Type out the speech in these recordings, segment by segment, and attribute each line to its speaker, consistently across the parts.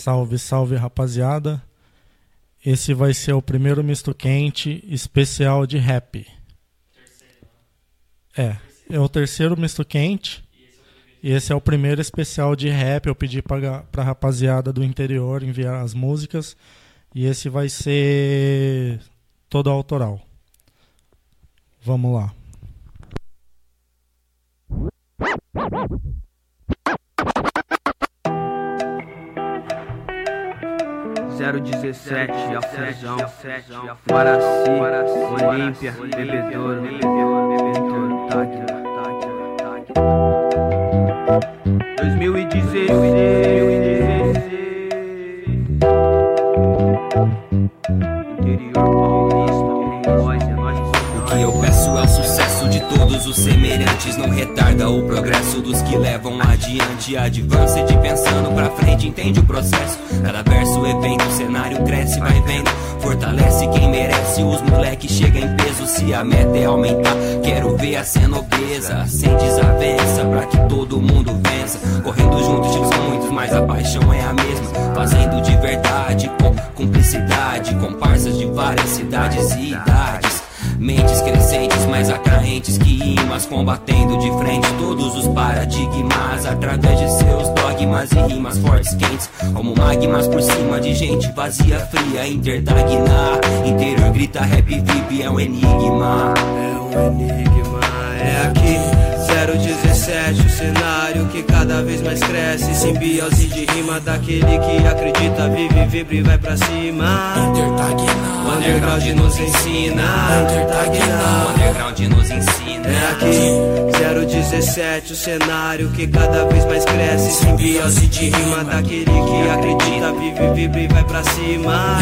Speaker 1: Salve, salve rapaziada. Esse vai ser o primeiro misto quente especial de rap. É, é o terceiro misto quente. E esse é o primeiro especial de rap. Eu pedi pra, pra rapaziada do interior enviar as músicas. E esse vai ser todo autoral. Vamos lá.
Speaker 2: 017, a fusão, Guaraci, Olímpia, Bebedouro, Bebedouro, Táquila, Táquila, 2016, 2016, interior paulista,
Speaker 3: todos os semelhantes. Não retarda o progresso dos que levam adiante. Advance pensando pra frente, entende o processo. Cada verso, evento, cenário cresce, vai vendo. Fortalece quem merece. Os moleque chega em peso. Se a meta é aumentar, quero ver a cena obesa. Sem desavença, pra que todo mundo vença. Correndo juntos, tiros são muitos, mas a paixão é a mesma. Fazendo de verdade, com cumplicidade. Com parças de várias cidades e idades. Mentes crescentes, mais atraentes que imãs Combatendo de frente todos os paradigmas Através de seus dogmas e rimas fortes quentes Como magmas por cima de gente vazia, fria Interdagna, interior grita rap vip É um enigma.
Speaker 2: É um enigma, é aqui 017, o cenário que cada vez mais cresce. Simbiose de rima daquele que acredita Vive, vibra e vai pra cima. O underground nos ensina.
Speaker 3: O underground nos ensina.
Speaker 2: É aqui. 017, o cenário que cada vez mais cresce. Simbiose de rima daquele que acredita Vive, vibra e vai pra cima.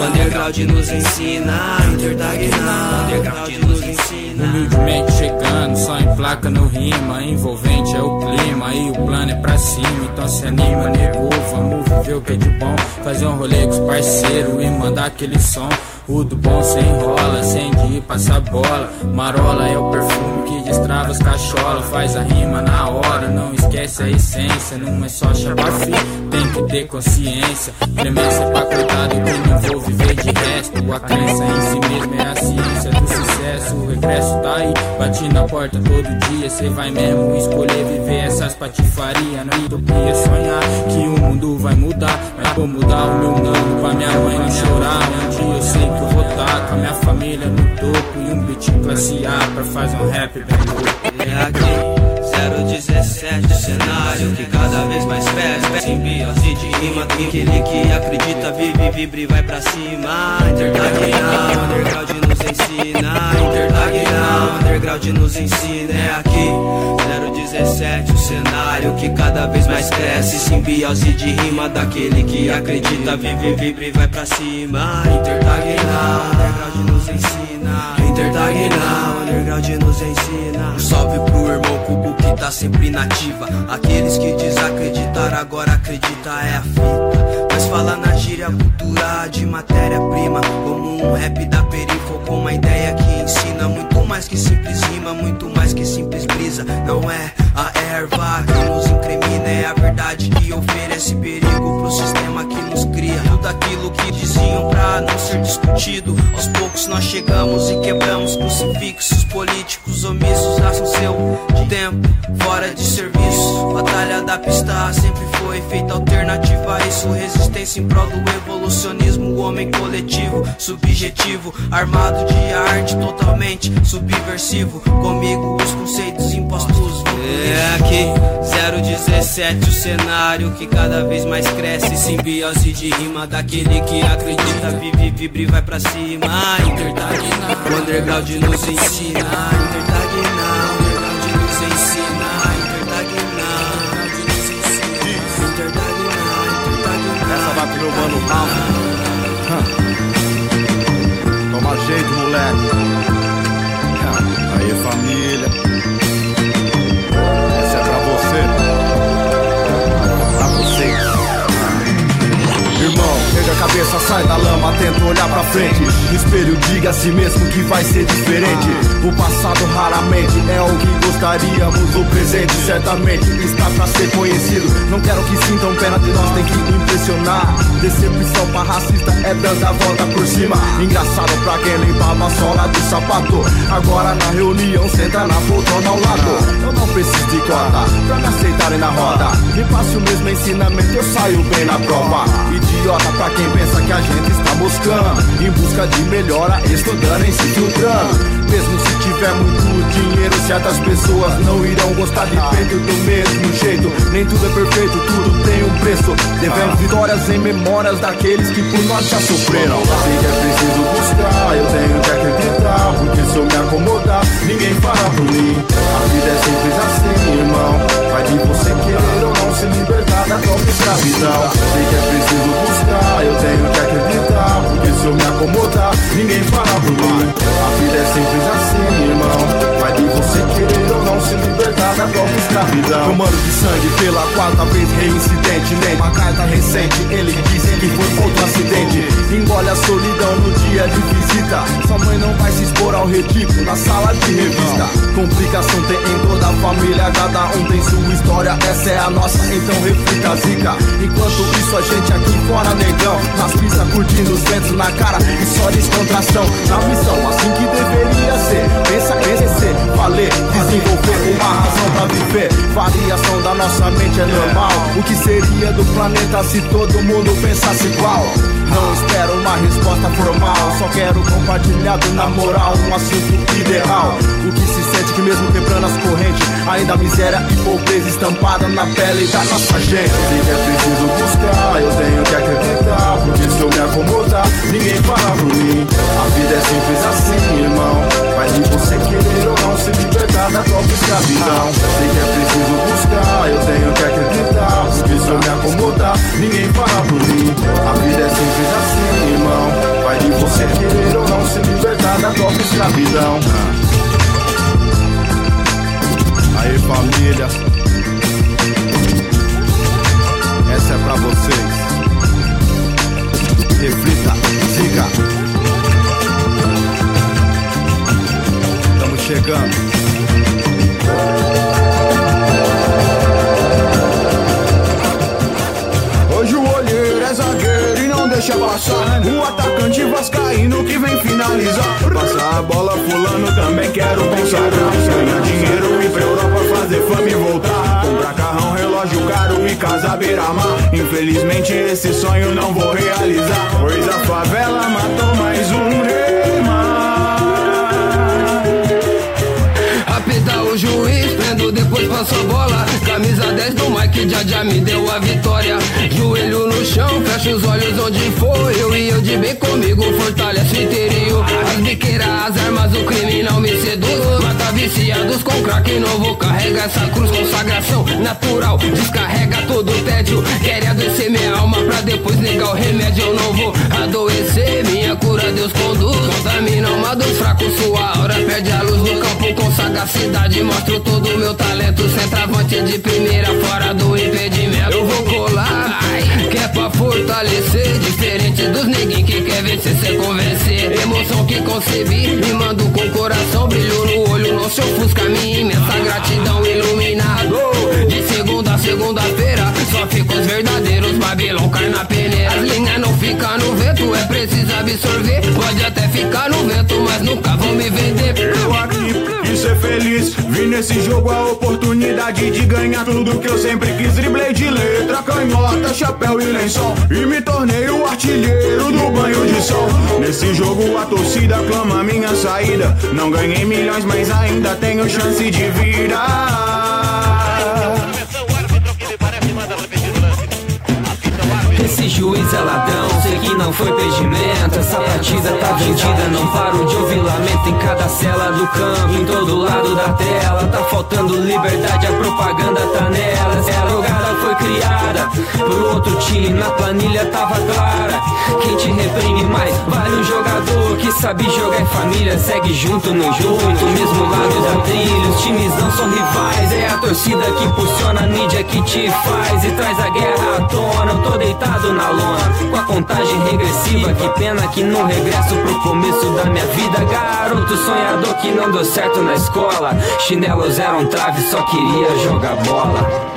Speaker 2: O underground nos ensina.
Speaker 3: O
Speaker 2: underground nos ensina.
Speaker 4: Humildemente chegando, só em placa no rima Envolvente é o clima e o plano é pra cima. Então se anima, nego, vamos viver o que é de bom. Fazer um rolê com os parceiros e mandar aquele som. O do bom sem enrola, sem de ir passar bola. Marola é o perfume que destrava as cacholas. Faz a rima na hora, não esquece a essência Não é só chabafi, tem que ter consciência. Clemência pra coitado que não vou viver de resto. A crença em si mesmo é a ciência do sucesso. O regresso tá aí, bate na porta todo dia. Cê vai mesmo escolher viver essas patifarias Na utopia sonhar que o mundo vai mudar. Mas vou mudar o meu nome pra minha mãe não chorar. Um dia eu sei que eu vou estar com a minha família no topo E um beat classe A pra fazer um rap bem louco.
Speaker 2: É aqui 017 o cenário que cada vez mais cresce Simbiose de rima Aquele que acredita. Vive, vibra e vai pra cima. Interdagna, underground nos ensina. Interdagna, underground nos ensina. É aqui. 017 o cenário que cada vez mais cresce. Simbiose de rima daquele que acredita. Vive, vibra e vai pra cima. Interdagna, underground nos ensina. Interdagna, underground nos ensina. Um salve pro irmão Cubo que tá sempre nativa. Aqueles que desacreditaram agora acredita é a fita. Mas fala na gíria cultura de matéria-prima. Como um rap da perifa com uma ideia que ensina. Muito mais que simples rima, muito mais que simples brisa. Não é a erva que nos incrimina É a verdade que oferece perigo pro sistema que nos cria. Tudo aquilo que diziam pra não ser discutido. Aos poucos nós chegamos e quebramos Políticos omissos acham seu tempo fora de serviço. Batalha da pista sempre foi feita alternativa a isso. Resistência em prol do evolucionismo O homem coletivo, subjetivo Armado de arte totalmente subversivo. Comigo os conceitos impostos. É aqui 017 o cenário que cada vez mais cresce. Simbiose de rima daquele que acredita. Vive, vibra e vai pra cima. Interdagna, o underground nos ensina Interdagna, o underground nos ensina Interdagna, Interdagna, Interdagna
Speaker 5: Essa vai pro mano Ralph. Toma jeito, moleque. Cabeça sai da lama, tenta olhar pra frente. No espelho, diga a si mesmo que vai ser diferente. O passado raramente é o que gostaríamos, o presente certamente está pra ser conhecido. Não quero que sintam pena de nós, tem que impressionar. Decepção pra racista é dando volta por cima. Engraçado pra quem limpava a sola do sapato. Agora na reunião, senta na poltrona ao lado. Eu não preciso de cota pra me aceitarem na roda. Me passe o mesmo ensinamento, eu saio bem na prova. Idiota pra quem pensa que a gente está moscando. Em busca de melhora, estudando e se filtrando. Mesmo se tiver muito dinheiro, certas pessoas não irão gostar de peito do mesmo jeito. Nem tudo é perfeito, tudo tem um preço. Devemos vitórias em memórias daqueles que por nós já sofreram. Sei que é preciso buscar, eu tenho que acreditar. Porque se eu me acomodar, ninguém fará por mim. A vida é simples assim, irmão. Vai de você querer ou não se libertar da própria escravidão. Sei que é preciso buscar, eu tenho que acreditar. Porque se eu me acomodar, ninguém fará por mim. A vida é simples assim, irmão. Vai de você querer não se libertar da própria escravidão. Comando de sangue pela quarta vez, reincidente. Nem uma carta recente, ele disse que foi outro acidente. Engole a solidão no dia de visita. Sua mãe não vai se expor ao ridículo na sala de revista. Complicação tem em toda a família, cada um tem sua história. Essa é a nossa, então reflita a zica. Enquanto isso, a gente aqui fora, negão. Nas pistas curtindo os ventos na cara e só descontração. Na missão, assim que deveria ser. Pensa crescer, valer, desenvolver uma razão pra viver. Variação da nossa mente é normal. O que seria do planeta se todo mundo pensasse igual? Não espero uma resposta formal, só quero compartilhado na moral um assunto ideal. O que se sente que mesmo quebrando as correntes, ainda a miséria e pobreza estampada na pele da nossa gente. Se é preciso buscar, eu tenho que acreditar, porque se eu me acomodar, ninguém fala por mim. A vida é simples assim, irmão. Vai de você querer ou não se libertar da própria escravidão. Sei que é preciso buscar, eu tenho que acreditar, porque se eu me acomodar, ninguém fala por mim. A vida é simples assim, irmão. Vai de você querer ou não se libertar da própria escravidão. Aí família, essa é pra vocês. Reflita, siga. Chegando.
Speaker 6: Hoje o olheiro é zagueiro e não deixa passar. O atacante vascaíno que vem finalizar. Passa a bola, fulano também quero consagrar. Ganhar dinheiro e pra Europa fazer fama e voltar. Comprar carrão, relógio caro e casa beira-mar. Infelizmente esse sonho não vou realizar. Pois a favela matou mais
Speaker 7: bola. Camisa 10 do Mike, já já me deu a vitória. Joelho no chão, fecha os olhos onde for. Eu e eu de bem comigo, fortalece o interior. As biqueiras, as armas, o crime não me seduz. Mata viciados com crack novo, carrega essa cruz, consagração natural. Descarrega todo o tédio. Quer adoecer minha alma pra depois negar o remédio. Eu não vou adoecer, minha cura Deus conduz. Contamina uma dos fracos, sua aura perde a luz no campo com sagacidade. Mostro todo o meu talento, centroavante de primeira, fora do impedimento. Eu vou colar, que é pra fortalecer. Diferente dos neguinhos que quer vencer, cê convencer. Emoção que concebi, me mando com coração. Brilho no olho, não se ofusca minha imensa gratidão iluminado. De segunda a segunda-feira, só fica os verdadeiros. Babilão cai na peneira. As linhas não ficam no vento, é preciso absorver. Pode até ficar no vento, mas nunca vão me vender.
Speaker 6: Eu aqui quis ser feliz. Vi nesse jogo a oportunidade de ganhar tudo que eu sempre quis. Driblei de letra, canhota, chapéu e lençol. E me tornei o artilheiro do banho de sol. Nesse jogo a torcida clama minha saída. Não ganhei milhões, mas ainda tenho chance de virar.
Speaker 3: Esse juiz é ladrão, sei que não foi impedimento. Essa partida tá vendida, não paro de ouvir lamento em cada cela do campo, em todo lado da tela. Tá faltando liberdade, a propaganda tá nela. Essa jogada foi criada por outro time, na planilha tava clara. Quem te reprime mais vale um jogador que sabe jogar em família, segue junto no junto, mesmo lado da trilha. Os times não são rivais, é a torcida que impulsiona a mídia que te faz e traz a guerra à tona. Eu tô deitado
Speaker 8: sentado na lona, com a contagem regressiva. Que pena que não regresso pro começo da minha vida. Garoto sonhador que não deu certo na escola. Chinelos eram trave, só queria jogar bola.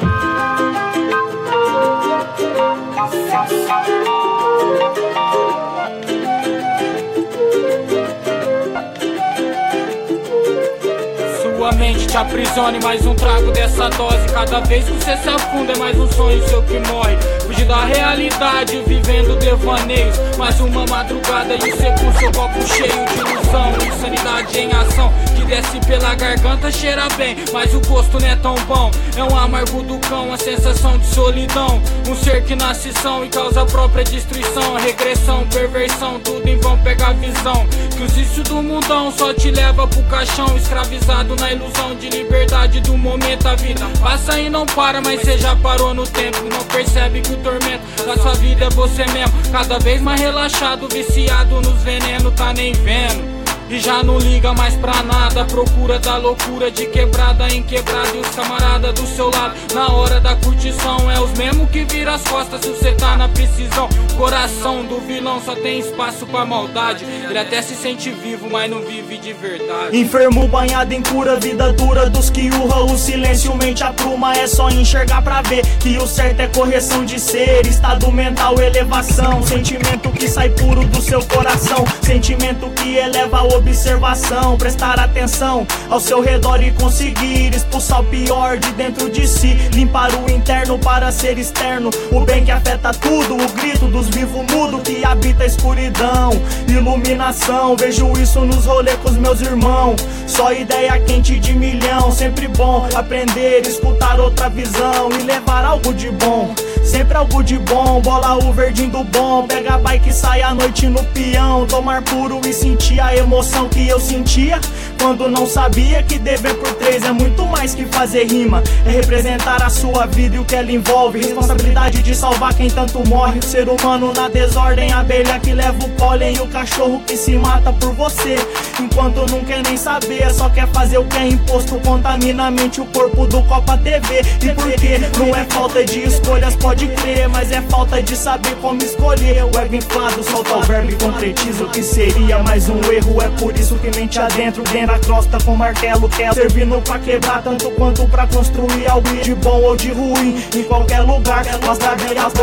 Speaker 9: Te aprisione mais um trago dessa dose. Cada vez que você se afunda é mais um sonho seu que morre. Fugir da realidade, vivendo devaneios. Mais uma madrugada e você com seu copo cheio de ilusão. Insanidade em ação que desce pela garganta cheira bem. Mas o gosto não é tão bom. É um amargo do cão, a sensação de solidão. Um ser que nasce são e causa a própria destruição. Regressão, perversão, tudo em vão pega a visão. Que os vícios do mundão só te leva pro caixão Escravizado na ilusão liberdade do momento A vida passa e não para, mas você já parou no tempo Não percebe que o tormento da sua vida é você mesmo. Cada vez mais relaxado, viciado nos venenos, tá nem vendo e já não liga mais pra nada. Procura da loucura de quebrada em quebrada. E os camarada do seu lado, na hora da curtição, é os mesmo que vira as costas se você tá na precisão. Coração do vilão só tem espaço pra maldade. Ele até se sente vivo, mas não vive de verdade.
Speaker 10: Enfermo banhado em cura, vida dura dos que urra. O silêncio mente a pruma, é só enxergar pra ver que o certo é correção de ser. Estado mental, elevação. Sentimento que sai puro do seu coração. Sentimento que eleva o observação, prestar atenção ao seu redor e conseguir expulsar o pior de dentro de si, limpar o interno para ser externo. O bem que afeta tudo, o grito dos vivos mudo que habita a escuridão, iluminação. Vejo isso nos rolês com os meus irmãos. Só ideia quente de milhão, sempre bom aprender, escutar outra visão e levar algo de bom. Sempre algo de bom, bola o verdinho do bom. Pega a bike e sai à noite no peão. Tomar puro e sentir a emoção que eu sentia. Quando não sabia que dever por três é muito mais que fazer rima. É representar a sua vida e o que ela envolve. Responsabilidade de salvar quem tanto morre. O ser humano na desordem, a abelha que leva o pólen e o cachorro que se mata por você. Enquanto não quer nem saber, só quer fazer o que é imposto. Contamina a mente o corpo do Copa TV. E por que não é falta de escolhas, pode crer, mas é falta de saber como escolher. O ego inflado solta o verbo e concretiza o que seria mais um erro. É por isso que mente adentro, dentro da crosta com martelo, quer servindo pra quebrar tanto quanto pra construir algo de bom ou de ruim. Em qualquer lugar, basta ver as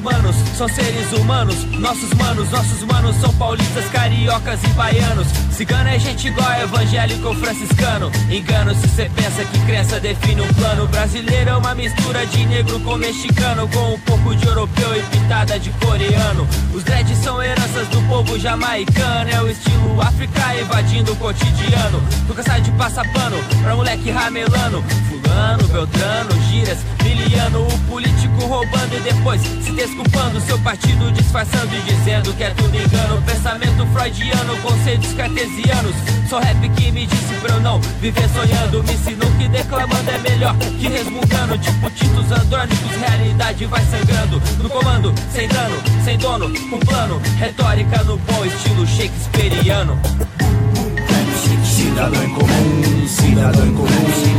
Speaker 10: humanos
Speaker 11: são seres humanos, nossos manos, nossos manos são paulistas, cariocas e baianos. Cigano é gente igual evangélico franciscano. Engano se cê pensa que crença define um plano. Brasileiro é uma mistura de negro com mexicano, com um pouco de europeu e pitada de coreano. Os dreads são heranças do povo jamaicano, é o estilo África invadindo o cotidiano. Tu cansado de passar pano pra moleque ramelano. Fulano, Beltrano, gírias, miliano, o político roubando e depois se desculpando seu partido disfarçando e dizendo que é tudo engano. Pensamento freudiano, conceitos cartesianos. Só rap que me disse pra eu não viver sonhando. Me ensinou que declamando é melhor que resmungando. Tipo títulos andrônicos, realidade vai sangrando. No comando, sem dano, sem dono, com plano. Retórica no bom estilo shakespeariano.
Speaker 12: Cidadão em comum, cidadão em comum,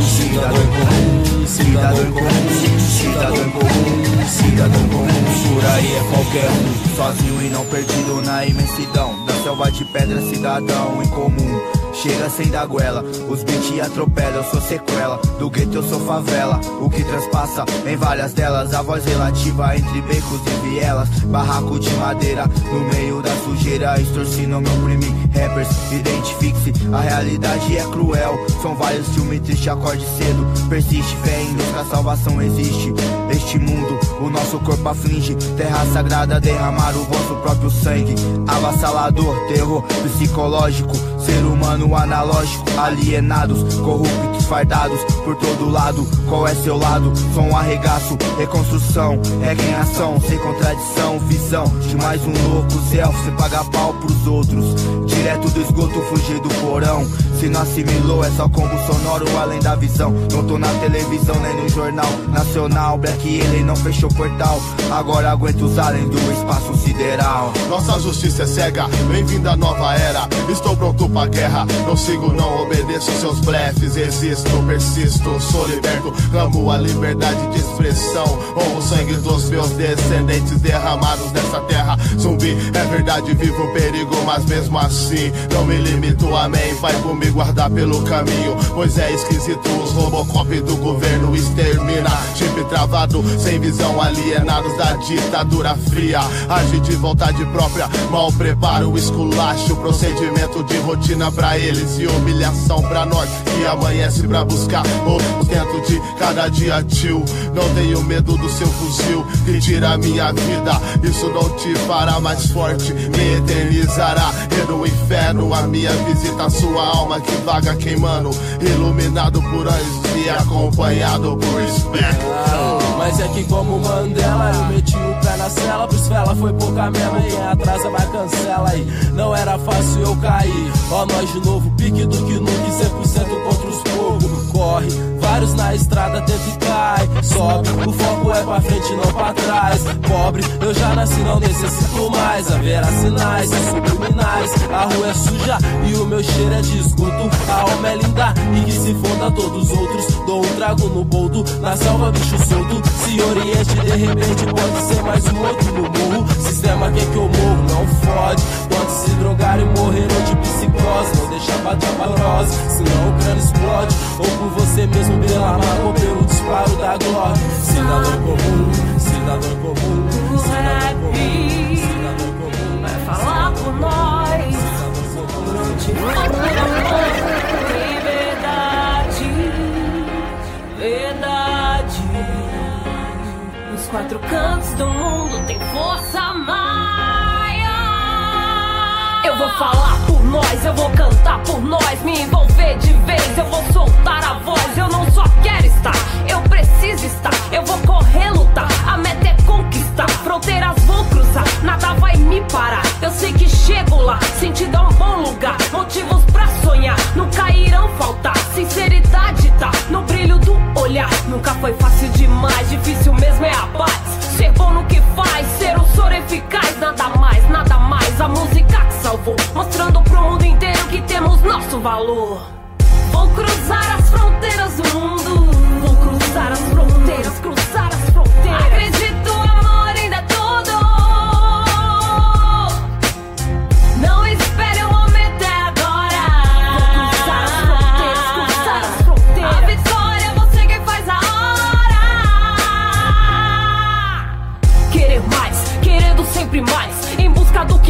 Speaker 12: cidadão em comum, cidadão em comum, cidadão em comum, cidadão em comum. Por aí é qualquer um, sozinho e não perdido na imensidão selva de pedra, cidadão em comum. Chega sem dar goela, os beat atropelam, eu sou sequela. Do gueto eu sou favela, o que transpassa em várias delas. A voz relativa entre becos e vielas. Barraco de madeira, no meio da sujeira Extorsindo me oprimir, rappers, identifique-se A realidade é cruel, são vários filmes tristes, acorde cedo. Persiste, fé em Deus que a salvação existe. Este mundo,
Speaker 6: O nosso corpo aflige, terra sagrada, derramar o vosso próprio sangue. Avassalador, terror psicológico, ser humano analógico, alienados, corruptos, fardados por todo lado. Qual é seu lado? Som arregaço, reconstrução, regra em ação, sem contradição, visão de mais um louco Zé, você paga pau pros outros. Direto do esgoto, fugir do porão. Se não assimilou, é só combo sonoro além da visão. Não tô na televisão nem no jornal nacional. Black ele não fechou portal. Agora aguento os além do espaço sideral.
Speaker 13: Nossa justiça é cega, bem-vindo à nova era. Estou pronto pra guerra. Não sigo, não obedeço seus blefs. Existo, persisto, sou liberto. Clamo a liberdade de expressão. Ou o sangue dos meus descendentes derramados nessa terra. Zumbi é verdade, vivo perigo, mas mesmo assim não me limito. Amém. Vai comigo guardar pelo caminho, pois é esquisito. Os Robocop do governo extermina. Chip travado, sem visão, alienados da ditadura fria. Age de vontade própria, mal prepara o esculacho. Procedimento de rotina pra eles e humilhação pra nós que amanhece pra buscar o tento de cada dia, tio. Não tenho medo do seu fuzil que tira minha vida. Isso não te fará mais forte, me eternizará. E no inferno a minha visita, sua alma que vaga queimando. Iluminado por anjos e acompanhado por espectros.
Speaker 14: Mas é que como Mandela Eu meti o pé na cela, pros fela foi pouca mesmo E quem atrasa vai cancela aí. Não era fácil eu cair. Ó nós de novo, pique do que nunca e 100% contra os povos Corre, vários na estrada tenta e cai Sobe, o foco é pra frente não pra trás. Pobre, eu já nasci não necessito mais. Haverá sinais subliminais. A rua é suja e o meu cheiro é de esgoto A alma é linda e que se foda todos os outros Dou um trago no boldo, na selva bicho solto. Se oriente de repente pode ser mais um outro no morro. Sistema quer que eu morro, não fode. Quantos se drogaram e morreram de psicose Não deixa bater a neurose, senão o crânio explode. Ou por você mesmo pela mágoa ou pelo disparo da glória. Cidadão comum, cidadão comum Cidadão comum, cidadão comum.
Speaker 15: Vai falar por nós. Por onde Liberdade. Verdade Nos quatro cantos do mundo tem força Eu vou falar por nós, eu vou cantar por nós Me envolver de vez, eu vou soltar a voz Eu não só quero estar, eu preciso estar Eu vou correr, lutar, a meta é conquistar Fronteiras vou cruzar, nada vai me parar. Eu sei que chego lá, sentido é um bom lugar. Motivos pra sonhar, nunca irão faltar. Sinceridade tá no brilho do olhar. Nunca foi fácil demais, difícil mesmo é a paz. Ser bom no que faz, ser um soro eficaz Nada mais, nada mais, a música que salvou Mostrando pro mundo inteiro que temos nosso valor. Vou cruzar as fronteiras do mundo. Vou cruzar as fronteiras,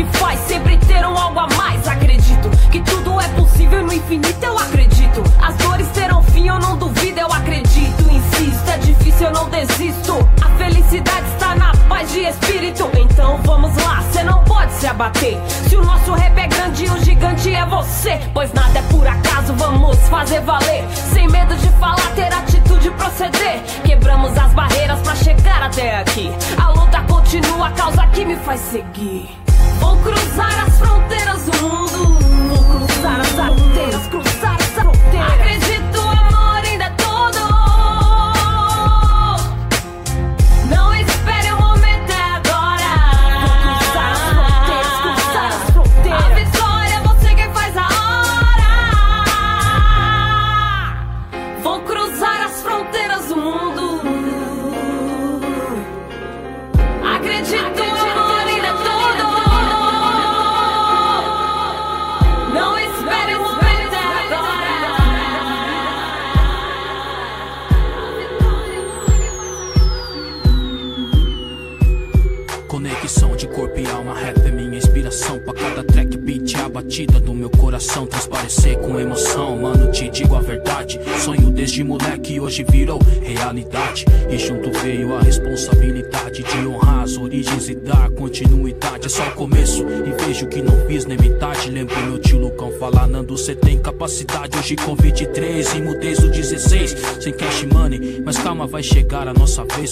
Speaker 15: que faz, sempre ter um algo a mais. Acredito que tudo é possível no infinito eu acredito. As dores terão fim, eu não duvido, eu acredito. Insisto, é difícil, eu não desisto. A felicidade está na paz de espírito. Então vamos lá, cê não pode se abater. Se o nosso rap é grande, o gigante é você. Pois nada é por acaso, vamos fazer valer. Sem medo de falar, ter atitude proceder. Quebramos as barreiras pra chegar até aqui. A luta continua, a causa que me faz seguir Vou cruzar as fronteiras do mundo. Vou cruzar as fronteiras, cruzar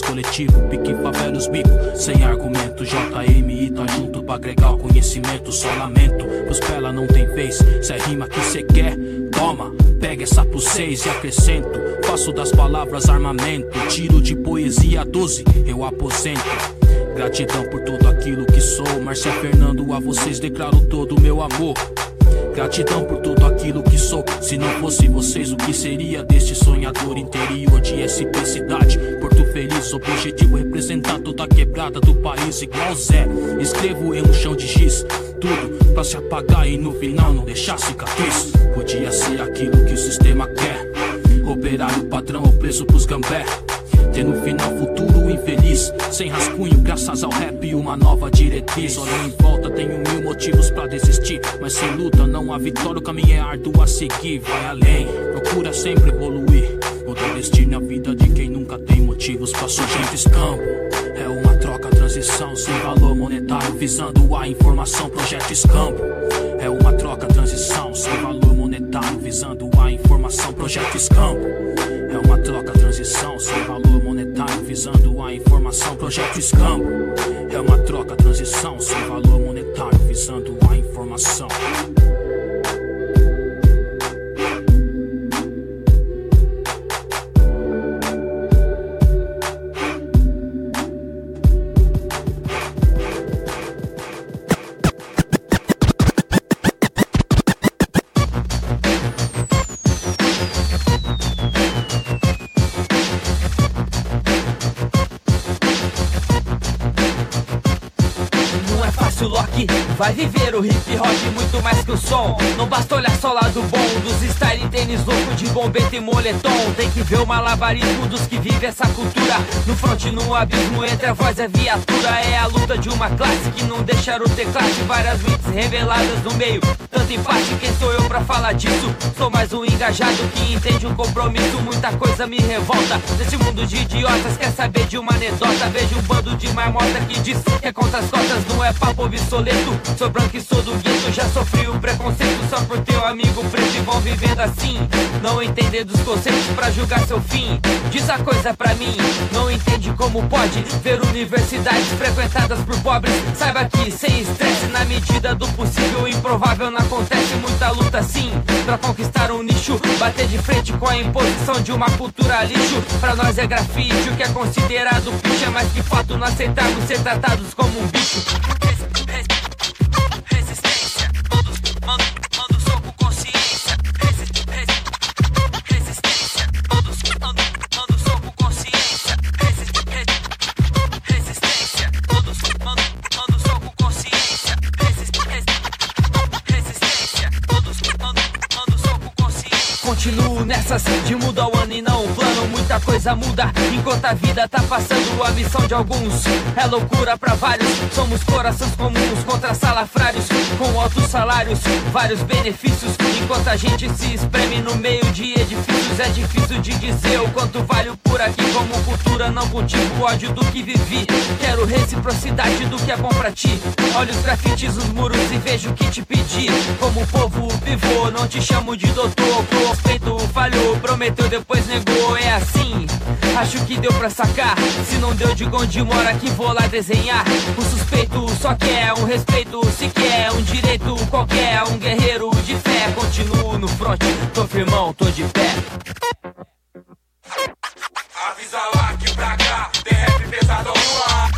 Speaker 16: Coletivo, pique favelos, bico, sem argumento. JM tá junto pra agregar o conhecimento. Só lamento, os pela não tem vez. Se é rima que cê quer, toma. Pega essa por seis e acrescento. Faço das palavras armamento. Tiro de poesia 12, eu aposento. Gratidão por tudo aquilo que sou. Márcia Fernando, a vocês declaro todo o meu amor. Gratidão por tudo aquilo que sou. Se não fosse vocês, o que seria deste sonhador interior de SP Cidade? Feliz, objetivo representar toda a quebrada do país, igual Zé. Escrevo em um chão de giz, tudo pra se apagar e no final não deixar cicatriz. Podia ser aquilo que o sistema quer. Operário padrão ou preso pros gambé. Ter no final futuro infeliz, sem rascunho, graças ao rap, uma nova diretriz. Olho em volta, tenho mil motivos pra desistir. Mas sem luta não há vitória, o caminho é árduo a seguir. Vai além, procura sempre evoluir. Mudar destino é surgir escampo. É uma troca, transição, sem valor monetário, visando a informação, projeto escampo. É uma troca, transição, sem valor monetário, visando a informação, projeto escampo. É uma troca, transição, sem valor monetário, visando a informação, projeto escampo. É uma troca, transição, sem valor monetário, visando a informação.
Speaker 11: Vai viver o hip hop muito mais que o som. Não basta olhar só lado bom dos style tênis louco de bombeta e moletom. Tem que ver o malabarismo dos que vivem essa cultura. No front, no abismo entre a voz e a viatura. É a luta de uma classe que não deixaram ter classe. Várias mentes reveladas no meio. Tanto empate, quem sou eu pra falar disso? Sou mais um engajado que entende um compromisso. Muita coisa me revolta. Nesse mundo de idiotas, quer saber de uma anedota? Vejo um bando de marmota que diz que é contra as cotas, não é papo obsoleto. Sou branco e sou do gueto, já sofri o preconceito só por teu amigo preto e vão vivendo assim. Não entender dos conceitos pra julgar seu fim. Diz a coisa pra mim, não entende como pode ver universidades frequentadas por pobres. Saiba que sem estresse, na medida do possível, improvável não acontece. Muita luta sim, pra conquistar um nicho. Bater de frente com a imposição de uma cultura lixo. Pra nós é grafite, o que é considerado picho é mais que fato não aceitarmos ser tratados como um bicho. Continuo nessas de muda o ano e não o plano. Muita coisa muda enquanto a vida tá passando. A missão de alguns é loucura pra vários. Somos corações comuns contra salafrários com altos salários, vários benefícios. Enquanto a gente se espreme no meio de edifícios, é difícil de dizer o quanto vale por aqui. Como cultura, não cultivo ódio do que vivi. Quero reciprocidade do que é bom pra ti. Olha os grafites nos muros e vejo o que te pedi. Como povo pivô, não te chamo de doutor. Pro respeito falhou, prometeu, depois negou. É assim, acho que deu pra sacar. Se não deu, diga onde mora que vou lá desenhar. O suspeito só quer um respeito, se quer um direito qualquer. Um guerreiro de fé, continuo no front. Tô firmão, tô de pé.
Speaker 17: Avisa lá que pra cá tem rap pesadão no ar.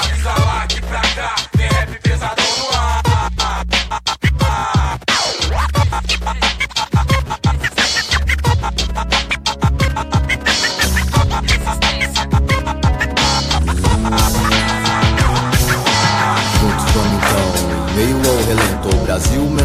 Speaker 17: Avisa lá que pra cá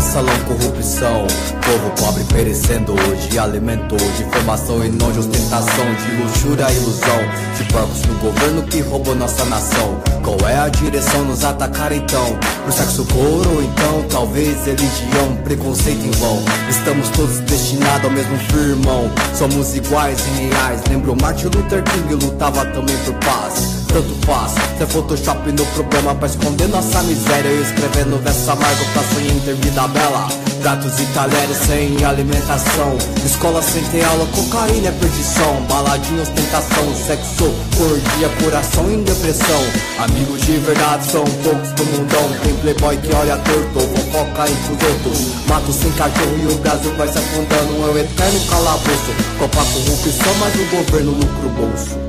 Speaker 18: Mensalão, corrupção. Povo pobre perecendo hoje, alimento de informação e não de ostentação, de luxúria e ilusão. De porcos no governo que roubou nossa nação. Qual é a direção? Nos atacar então? Por sexo couro ou então talvez religião, preconceito em vão. Estamos todos destinados ao mesmo firmão. Somos iguais em reais. Lembro Martin Luther King lutava também por paz. Tanto faz, ser Photoshop no problema pra esconder nossa miséria. Eu escrevendo verso amargo pra sonhar em ter vida bela. Pratos e talheres sem alimentação. Escola sem ter aula, cocaína é perdição. Baladinha, ostentação, sexo, orgia, coração em depressão. Amigos de verdade são poucos do mundão. Tem playboy que olha torto, fofoca em fuzeto. Mato sem cachorro e o Brasil vai se afundando. É o eterno calabouço. Copa corrupção, mas o governo lucra o bolso.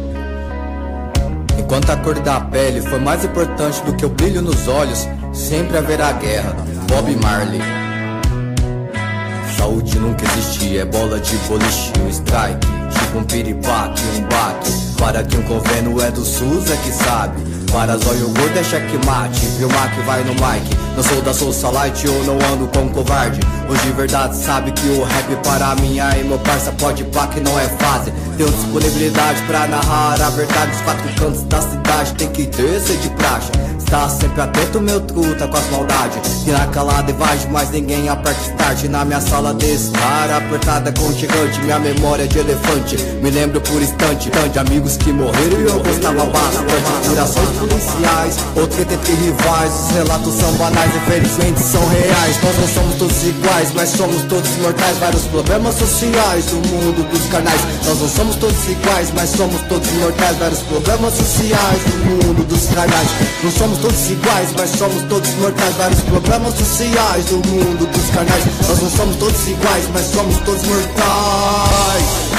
Speaker 18: Enquanto a cor da pele foi mais importante do que o brilho nos olhos, sempre haverá guerra. Bob Marley. Saúde nunca existia, é bola de boliche, um strike, tipo um piripaque, um baque. Para quem um convênio é do SUS é que sabe. Para zóio gordo é checkmate, viu Mac vai no mic. Não sou da Socialite ou não ando com covarde. Hoje de verdade sabe que o rap para mim aí meu parça pode pá que não é fase. Tenho disponibilidade pra narrar a verdade dos quatro cantos da cidade. Tem que ter de praxe. Está sempre atento, meu truta com as maldades. E na calada e vai, mas ninguém aperta start. Na minha sala desse cara, apertada com gigante. Minha memória é de elefante. Me lembro por instante, de amigos que morreram e eu gostava bastante. Durações policiais, que entre rivais. Os relatos são banais, infelizmente são reais. Nós não somos todos iguais, mas somos todos mortais. Vários problemas sociais do mundo dos canais. Nós não somos todos iguais, mas somos todos mortais. Vários problemas sociais do mundo dos canais. Não somos todos iguais, mas somos todos mortais. Vários problemas sociais do mundo dos canais. Nós não somos todos iguais, mas somos todos mortais.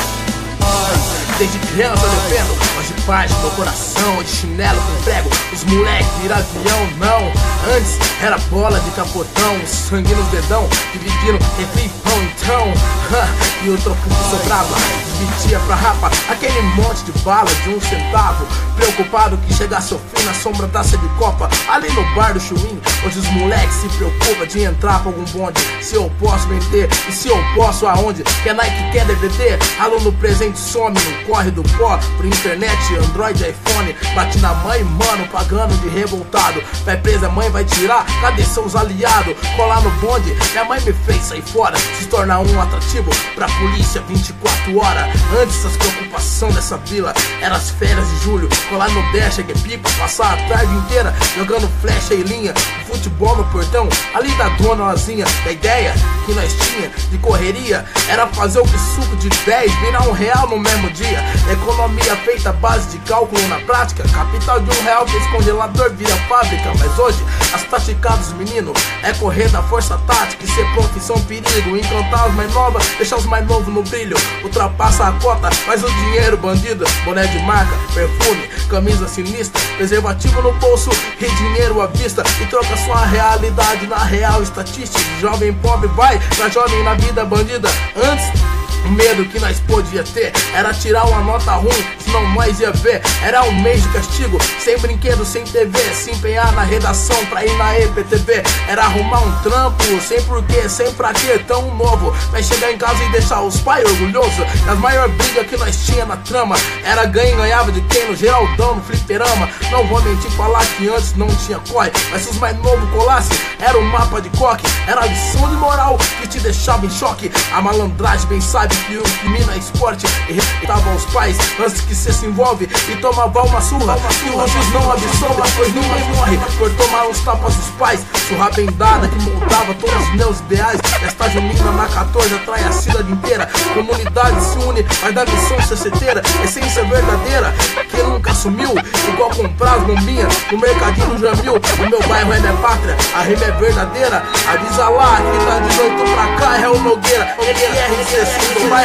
Speaker 19: Desde criança eu defendo, paz, meu coração, de chinelo com prego. Os moleque vira avião, não. Antes era bola de capotão, sangue nos dedão, dividindo refri e pão, então. e o troco que sobrava, dividia pra rapa aquele monte de bala de um centavo. Preocupado que chegasse ao fim na sombra taça de copa, ali no bar do Chuim. Hoje os moleques se preocupam de entrar pra algum bonde. Se eu posso vender e se eu posso aonde? Quer Nike, quer DVD? Aluno presente some no corre do pó, por internet, Android, iPhone. Bate na mãe, mano, pagando de revoltado. Vai presa, mãe vai tirar, cadê seus aliados? Colar no bonde, minha mãe me fez sair fora. Se tornar um atrativo pra polícia 24 horas. Antes das preocupações dessa vila, eram as férias de julho. Colar no dash, que pipa, passar a tarde inteira jogando flecha e linha. Futebol no portão, ali da dona Lazinha. Da ideia que nós tinha de correria era fazer o que suco de 10 virar um real no mesmo dia. Economia feita à base de cálculo na prática. Capital de um real fez congelador vira fábrica. Mas hoje, as táticas dos meninos é correr da força tática e ser profissão perigo. Encantar os mais novas, deixar os mais novos no brilho. Ultrapassa a cota, faz o dinheiro bandido. Boné de marca, perfume, camisa sinistra. Preservativo no bolso e dinheiro à vista. E troca sua realidade na real estatística. Jovem pobre vai pra jovem na vida bandida. Antes o medo que nós podia ter era tirar uma nota ruim, senão nós ia ver. Era um mês de castigo, sem brinquedo, sem TV. Se empenhar na redação pra ir na EPTV. Era arrumar um trampo, sem porquê, sem pra quê, tão novo. Mas chegar em casa e deixar os pais orgulhosos. As maiores brigas que nós tinha na trama era ganho, ganhava de quem no Geraldão, no fliperama. Não vou mentir falar que antes não tinha corre, mas se os mais novos colassem, era um mapa de coque. Era a lição de moral que te deixava em choque. A malandragem bem sabe que o menino é esporte e respeitava os pais antes que cê se envolve e tomava uma surra. E hoje não absolva, pois ninguém morre por tomar os tapas dos pais. Surra bem dada que moldava todos os meus ideais. Esta junina na 14 atrai a cidade inteira. Comunidade se une, mas da missão cerceteira, essência verdadeira que nunca sumiu. Igual comprar as bombinhas no mercadinho Jamil. O meu bairro é minha pátria, a rima é verdadeira. Avisa lá que tá de noite pra cá, é o Nogueira. NRC, a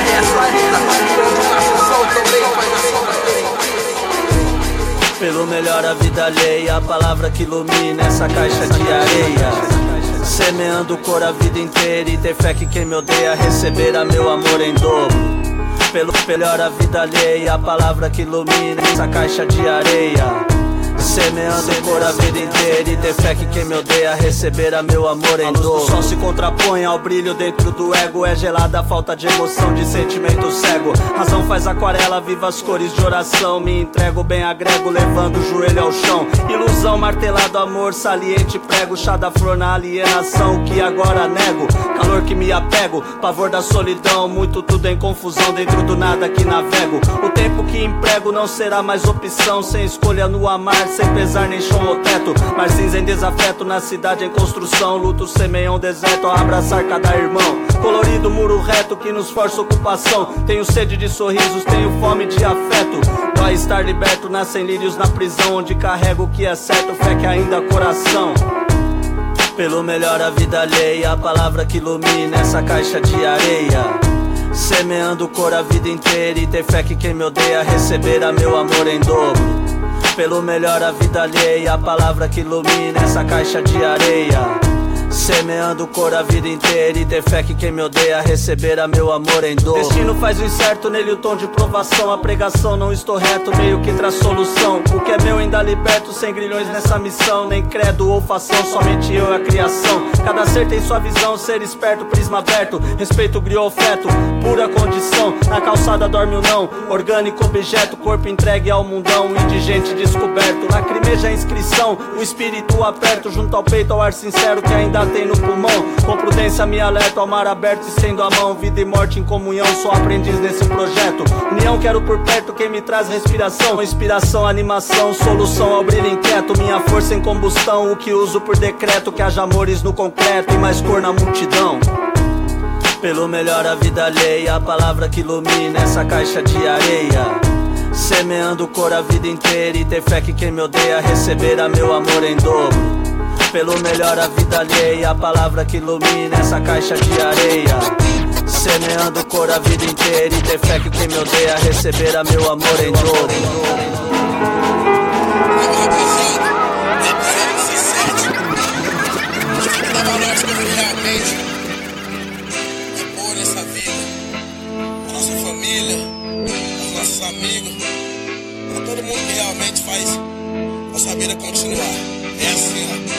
Speaker 2: Pelo melhor a vida alheia, a palavra que ilumina essa caixa de areia. Semeando cor a vida inteira e ter fé que quem me odeia receberá meu amor em dobro. Pelo melhor a vida alheia, a palavra que ilumina essa caixa de areia.
Speaker 20: Semeando cor a vida inteira e ter fé que quem me odeia receberá meu amor em dor. O sol se contrapõe ao brilho dentro do ego. É gelada a falta de emoção, de sentimento cego. Razão faz aquarela, viva as cores de oração. Me entrego bem agrego, levando o joelho ao chão. Ilusão, martelado, amor, saliente, prego. Chá da flor na alienação que agora nego. Calor que me apego, pavor da solidão. Muito tudo em confusão dentro do nada que navego. O tempo que emprego não será mais opção. Sem escolha no amar, sem pesar nem chão ou teto. Mas cinza em desafeto na cidade em construção. Luto semeiam deserto ao abraçar cada irmão. Colorido muro reto que nos força ocupação. Tenho sede de sorrisos, tenho fome de afeto. Vai estar liberto, nascem lírios na prisão. Onde carrego o que é certo, fé que ainda coração. Pelo melhor a vida alheia, a palavra que ilumina essa caixa de areia. Semeando cor a vida inteira e ter fé que quem me odeia receberá meu amor em dobro. Pelo melhor a vida alheia, a palavra que ilumina essa caixa de areia. Semeando cor a vida inteira e ter fé que quem me odeia receberá meu amor em dor. Destino faz o incerto, nele o tom de provação. A pregação não estou reto, meio que traz solução. O que é meu ainda liberto, sem grilhões nessa missão. Nem credo ou fação, somente eu e a criação. Cada ser tem sua visão, ser esperto, prisma aberto. Respeito, griou feto, pura condição. Na calçada dorme o não, orgânico objeto. Corpo entregue ao mundão, indigente descoberto. Lacrimeja a inscrição, o espírito aperto. Junto ao peito, ao ar sincero que ainda no pulmão. Com prudência me alerto ao mar aberto, estendo a mão. Vida e morte em comunhão, sou aprendiz nesse projeto. União quero por perto quem me traz respiração. Inspiração, animação, solução ao brilho inquieto. Minha força em combustão, o que uso por decreto. Que haja amores no concreto e mais cor na multidão. Pelo melhor a vida alheia, a palavra que ilumina essa caixa de areia. Semeando cor a vida inteira e ter fé que quem me odeia receberá meu amor em dobro. Pelo melhor a vida alheia, a palavra que ilumina essa caixa de areia. Semeando cor a vida inteira e ter fé que quem me odeia receberá meu amor em dobro.
Speaker 21: todo mundo que realmente faz nossa vida continuar. É assim, ó.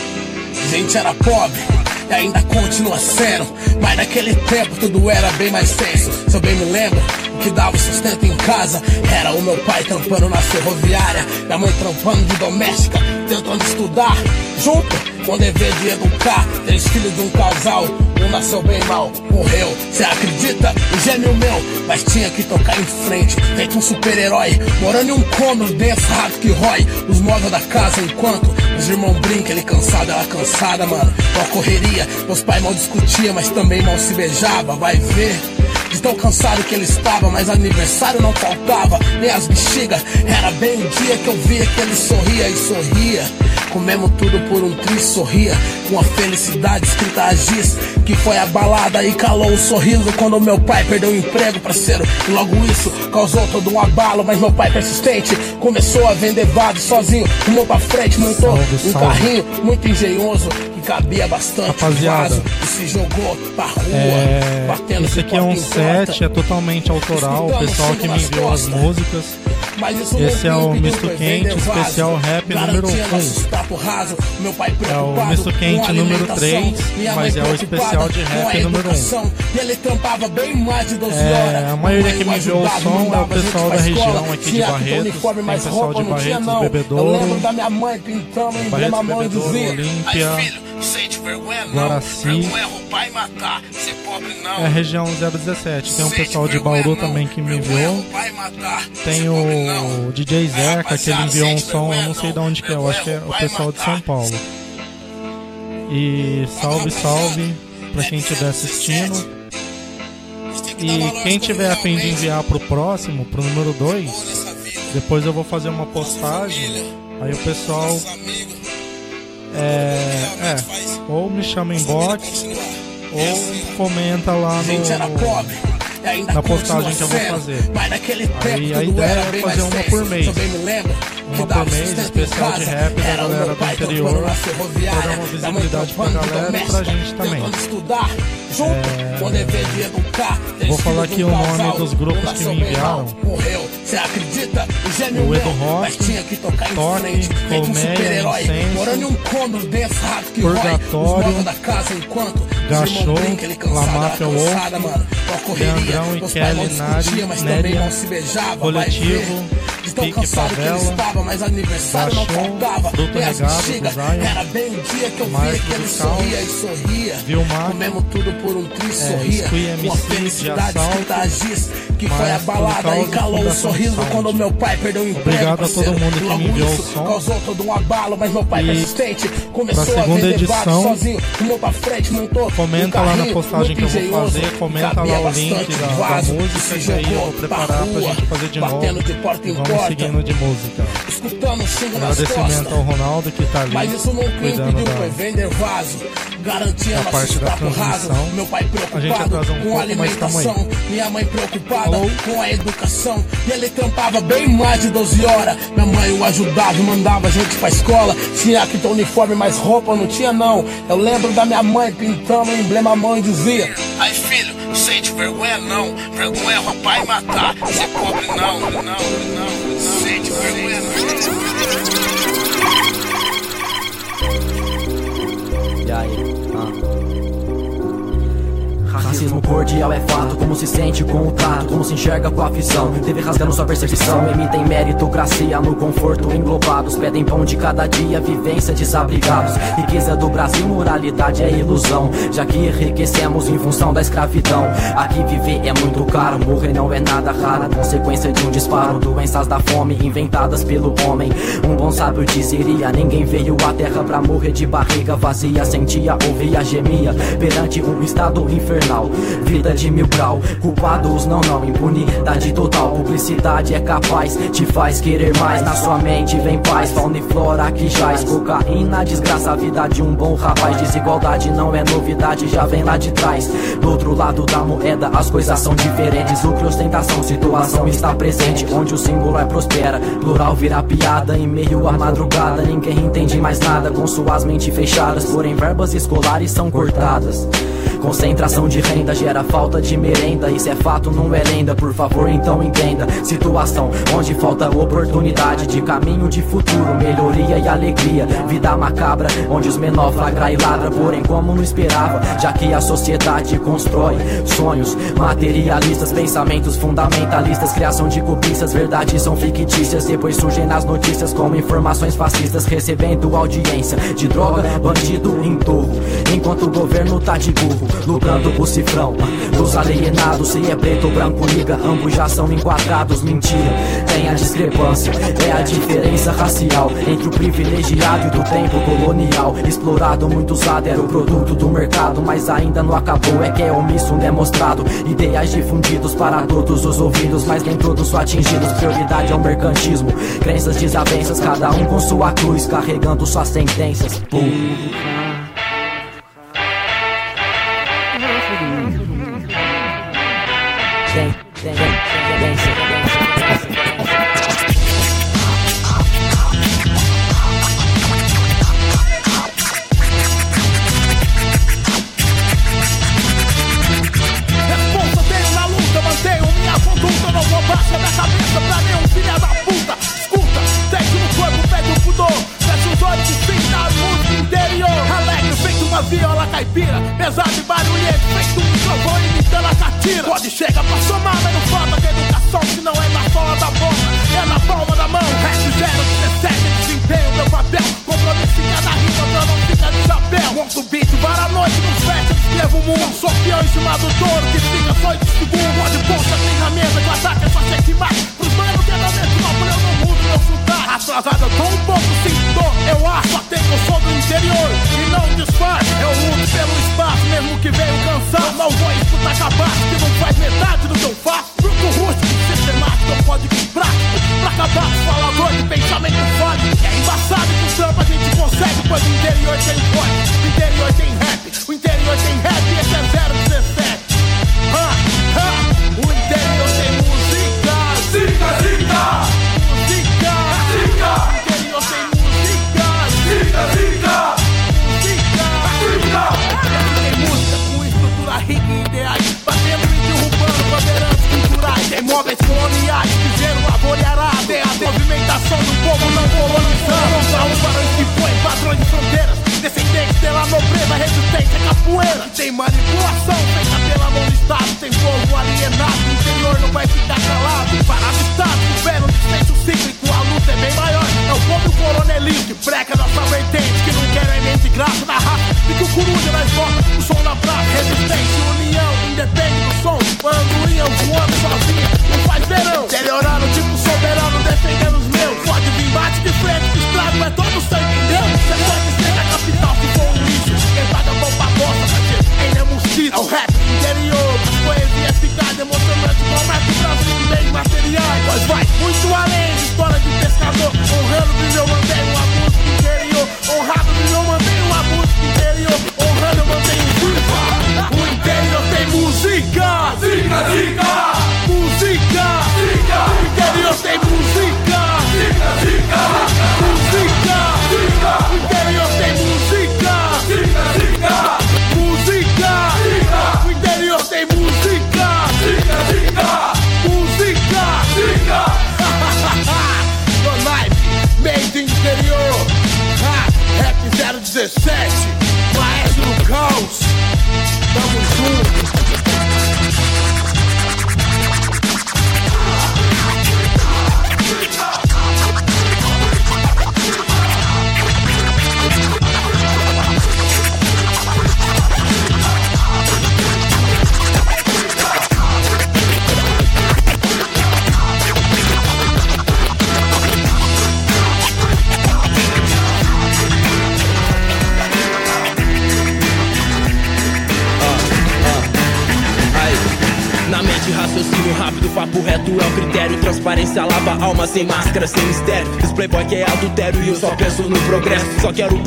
Speaker 22: Gente era pobre e ainda continua sendo. Mas naquele tempo tudo era bem mais tenso. Se eu bem me lembro, que dava sustento em casa era o meu pai trampando na ferroviária, minha mãe trampando de doméstica, tentando estudar junto com o dever de educar. Três filhos de um casal, um nasceu bem mal, morreu. Cê acredita? Um gêmeo meu, mas tinha que tocar em frente, feito um super-herói, morando em um cômodo denso, rato que rói os móveis da casa enquanto os irmãos brincam, ele cansado, ela cansada, mano. Uma correria, meus pais mal discutiam, mas também mal se beijava, vai ver. De tão cansado que ele estava, mas aniversário não faltava, nem as bexigas. Era bem o dia que eu via que ele sorria e sorria. Comemos tudo por um triste sorria, com a felicidade escrita a giz, que foi abalada e calou o sorriso quando meu pai perdeu o emprego, parceiro. E logo isso causou todo um abalo, mas meu pai persistente começou a vender vaso sozinho, rumou pra frente, montou
Speaker 1: Salve,
Speaker 22: um
Speaker 1: salve.
Speaker 22: carrinho muito engenhoso cabia bastante
Speaker 1: Rapaziada,
Speaker 22: vaso se jogou pra rua,
Speaker 1: É,
Speaker 22: batendo
Speaker 1: esse aqui é um set, é totalmente autoral. O pessoal que me enviou as músicas. Esse é o Misto Quente, especial rap número
Speaker 22: Garantia
Speaker 1: 1.
Speaker 22: nossos tapo raso, meu pai
Speaker 1: É o Misto Quente número
Speaker 22: alimentação,
Speaker 1: 3,
Speaker 22: minha
Speaker 1: mas é o especial de rap número 1.
Speaker 22: educação. E ele trampava bem mais de 12
Speaker 1: É, a maioria que me enviou o som é o pessoal da região aqui de Barretos,
Speaker 22: uniforme,
Speaker 1: tem pessoal de Barretos. Bebedouro.
Speaker 22: Eu lembro da minha mãe um
Speaker 1: Barretos, Bebedouro, Olímpia,
Speaker 22: "Ai, filho, sente vergonha não.
Speaker 1: Guaraci.
Speaker 22: Vergonha é roubar e matar. Ser pobre não.
Speaker 1: É a região 017. Tem um pessoal de Bauru também que me enviou. Tem o DJ Zeca, que ele enviou um som, eu não sei de onde que é, eu acho que é o pessoal de São Paulo. E salve, salve pra quem estiver assistindo. E quem tiver a fim de enviar pro próximo, pro número 2, depois eu vou fazer uma postagem. Aí o pessoal é, é ou me chama em box ou comenta lá no na postagem que eu vou fazer. Aí a ideia é fazer uma por mês. Uma por mês, especial de rap da galera do interior, pra dar uma visibilidade pra galera e pra gente também. É... Vou falar aqui o nome dos grupos que me enviaram. O Edo Rock, Toque, Colmeia, Incenso, Purgatório, Gachou, La Máfia Wolf, Leandrão e Kelly Nari, Néria, Coletivo, Pique Favela, Gachou, Fruto Regado, Zion, Marcos Cal, Vilmar, é, Squee MC de Assalto,
Speaker 22: que foi abalada e calou o sorriso quando meu pai perdeu o emprego.
Speaker 1: Obrigado a todo mundo que me enviou o som.
Speaker 22: Causou todo um abalo, mas meu pai
Speaker 1: E
Speaker 22: persistente começou a vender vários sozinho. Rumou pra frente, montou
Speaker 1: Comenta
Speaker 22: um
Speaker 1: lá na postagem que eu vou fazer, comenta lá o link da, da música que aí eu vou preparar
Speaker 22: pra
Speaker 1: gente fazer de novo.
Speaker 22: batendo de porta
Speaker 1: E
Speaker 22: em
Speaker 1: vamos
Speaker 22: porta.
Speaker 1: seguindo de música.
Speaker 22: Escutando xingo nas
Speaker 1: Agradecimento
Speaker 22: costas.
Speaker 1: ao Ronaldo que tá ali
Speaker 22: Mas isso não
Speaker 1: cuidando
Speaker 22: impediu foi
Speaker 1: da,
Speaker 22: vender vaso. Garantia
Speaker 1: da
Speaker 22: nosso
Speaker 1: parte da
Speaker 22: papo raso. Meu pai
Speaker 1: A
Speaker 22: preocupado
Speaker 1: um
Speaker 22: com a
Speaker 1: aí.
Speaker 22: alimentação. Minha mãe preocupada com a educação. E ele trampava bem mais de 12 horas. Minha mãe o ajudava e mandava a gente pra escola. Tinha que ter uniforme, mas roupa não tinha não. Eu lembro da minha mãe pintando um emblema à mão e dizia: Ai filho, sente vergonha não. Vergonha é roubar e matar. Ser pobre não, não, não, não. Sente vergonha
Speaker 23: Racismo cordial é fato, como se sente com o tato, como se enxerga com a afição. Teve rasgando sua percepção, emitem meritocracia no conforto englobados. Pedem pão de cada dia, vivência desabrigados. Riqueza do Brasil, moralidade é ilusão, já que enriquecemos em função da escravidão. Aqui viver é muito caro, morrer não é nada raro. Consequência de um disparo, doenças da fome inventadas pelo homem. Um bom sábio dizeria: ninguém veio à terra pra morrer de barriga vazia. Sentia, ouvia, gemia perante um estado infernal. Vida de mil grau, culpados não, não, impunidade total. Publicidade é capaz, te faz querer mais. Na sua mente vem paz, fauna e flora que jaz. Cocaína, desgraça a vida de um bom rapaz. Desigualdade não é novidade, já vem lá de trás. Do outro lado da moeda, as coisas são diferentes. Lucro ostentação, situação está presente. Onde o símbolo é prospera, plural vira piada. Em meio à madrugada, ninguém entende mais nada. Com suas mentes fechadas, porém verbas escolares são cortadas. Concentração de renda gera falta de merenda. Isso é fato, não é lenda. Por favor, então entenda. Situação onde falta oportunidade de caminho de futuro, melhoria e alegria. Vida macabra, onde os menores flagra e ladra. Porém, como não esperava, já que a sociedade constrói sonhos materialistas, pensamentos fundamentalistas, criação de cobiças, verdades são fictícias. Depois surgem nas notícias como informações fascistas, recebendo audiência de droga, bandido em torro. Enquanto o governo tá de burro, lucrando o cifrão. Os alienados, se é preto branco, liga, ambos já são enquadrados. Mentira, tem a discrepância, é a diferença racial entre o privilegiado e do tempo colonial. Explorado, muito usado, era o produto do mercado, mas ainda não acabou. É que é omisso demonstrado. Ideais difundidos para todos os ouvidos, mas nem todos são atingidos. Prioridade ao mercantismo, crenças, desavenças, cada um com sua cruz, carregando suas sentenças. Pum.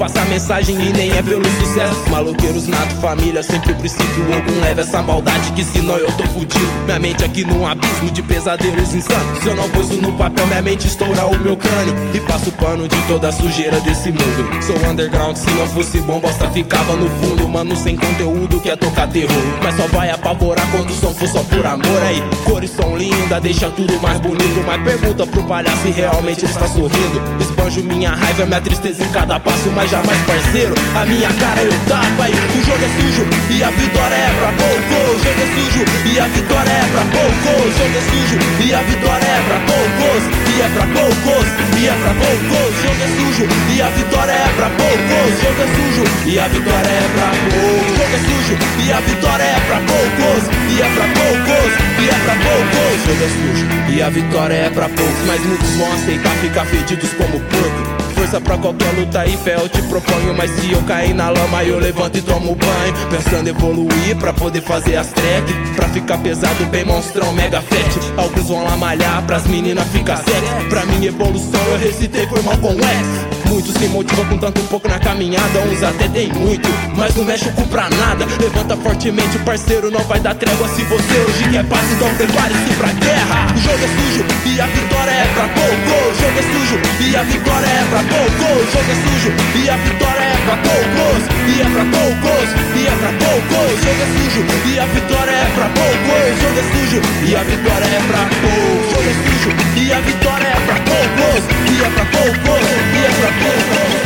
Speaker 14: Passar mensagem e nem é pelo sucesso. Maloqueiros nato, família, sempre o princípio. Algum leva essa maldade que senão eu tô fudido. Minha mente aqui num abismo de pesadelos insanos. Se eu não pus no papel, minha mente estoura o meu crânio. E passo pano de toda a sujeira desse mundo. Sou underground, se não fosse bom, bosta ficava no fundo. Mano, sem conteúdo quer tocar terror. Mas só vai apavorar quando o som for só por amor aí. Cores são lindas, deixa tudo mais bonito. Mas pergunta pro palhaço se realmente ele está sorrindo. Esbanjo minha raiva, minha tristeza em cada passo, mas jamais parceiro. A minha cara eu tapa aí. O jogo é sujo e a vitória é pra pouco. O jogo é sujo e a vitória é pra pouco. O jogo é sujo e a vitória é pra poucos. E é pra poucos, e é pra poucos. O jogo é sujo e a vitória é pra poucos. O jogo é sujo e a vitória é pra poucos. Jogo é sujo e a vitória é pra poucos. E é pra poucos, e é pra poucos. Jogo é sujo e a vitória é pra poucos. Mas muitos vão aceitar ficar fedidos como porco. Força pra qualquer luta e fé eu te proponho Mas se eu cair na lama eu levanto e tomo banho Pensando evoluir pra poder fazer as track Pra ficar pesado bem monstrão, mega fat Alguns vão lá malhar pras meninas ficar sexy Pra minha evolução eu recitei foi mal com X Muitos se motivam com tanto pouco na caminhada Uns até tem muito, mas não mexe o cu pra nada. Levanta fortemente, parceiro, não vai dar trégua Se você hoje quer paz, então prepare-se pra guerra. O jogo é sujo e a vitória é pra pouco O jogo é sujo e a vitória é pra pouco O jogo é sujo e a vitória é pra poucos E é pra poucos, e é pra poucos O jogo é sujo e a vitória é pra poucos O jogo é sujo e a vitória é pra O jogo é sujo e a vitória é pra poucos E é pra poucos, e é pra poucos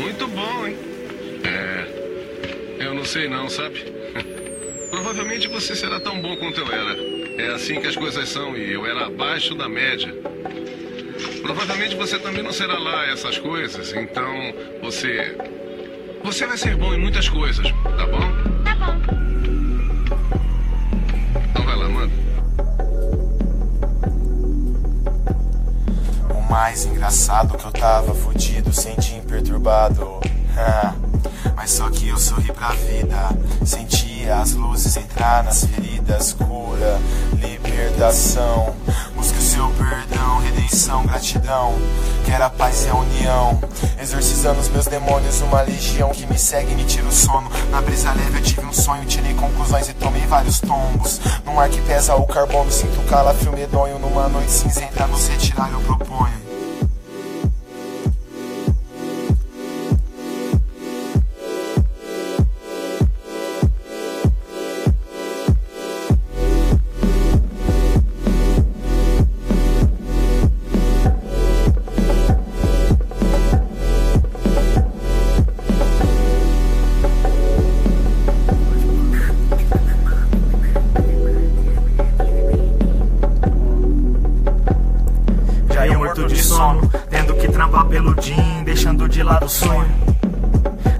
Speaker 24: Muito bom, hein? É. Eu não sei não, sabe? Provavelmente você será tão bom quanto eu era. É assim que as coisas são e eu era abaixo da média. Provavelmente você também não será lá essas coisas, então você. Você vai ser bom em muitas coisas, tá bom?
Speaker 25: Tá bom.
Speaker 24: Então vai lá, manda.
Speaker 26: O mais engraçado que eu tava fudido, senti imperturbado. Mas só que eu sorri pra vida. Senti as luzes entrar nas feridas, cura, libertação. Busque o seu perdão, redenção, gratidão. Quero a paz e a união. Exorcizando os meus demônios, uma legião que me segue e me tira o sono. Na brisa leve eu tive um sonho, tirei conclusões e tomei vários tombos. Num ar que pesa o carbono, sinto calafrio medonho. Numa noite cinzenta, nos retirar eu proponho.
Speaker 10: Lado sonho.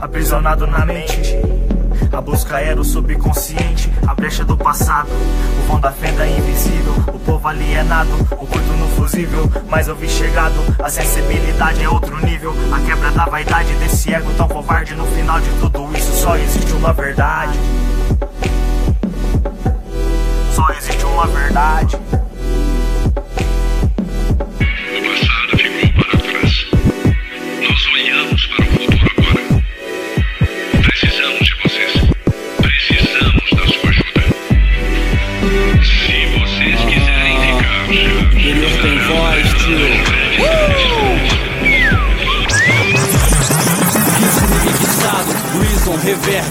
Speaker 10: Aprisionado na mente, a busca era o subconsciente, a brecha do passado, o vão da fenda invisível, o povo alienado, o curto no fusível, mas eu vi chegado, a sensibilidade é outro nível, a quebra da vaidade desse ego tão covarde, no final de tudo isso só existe uma verdade. Só existe uma verdade.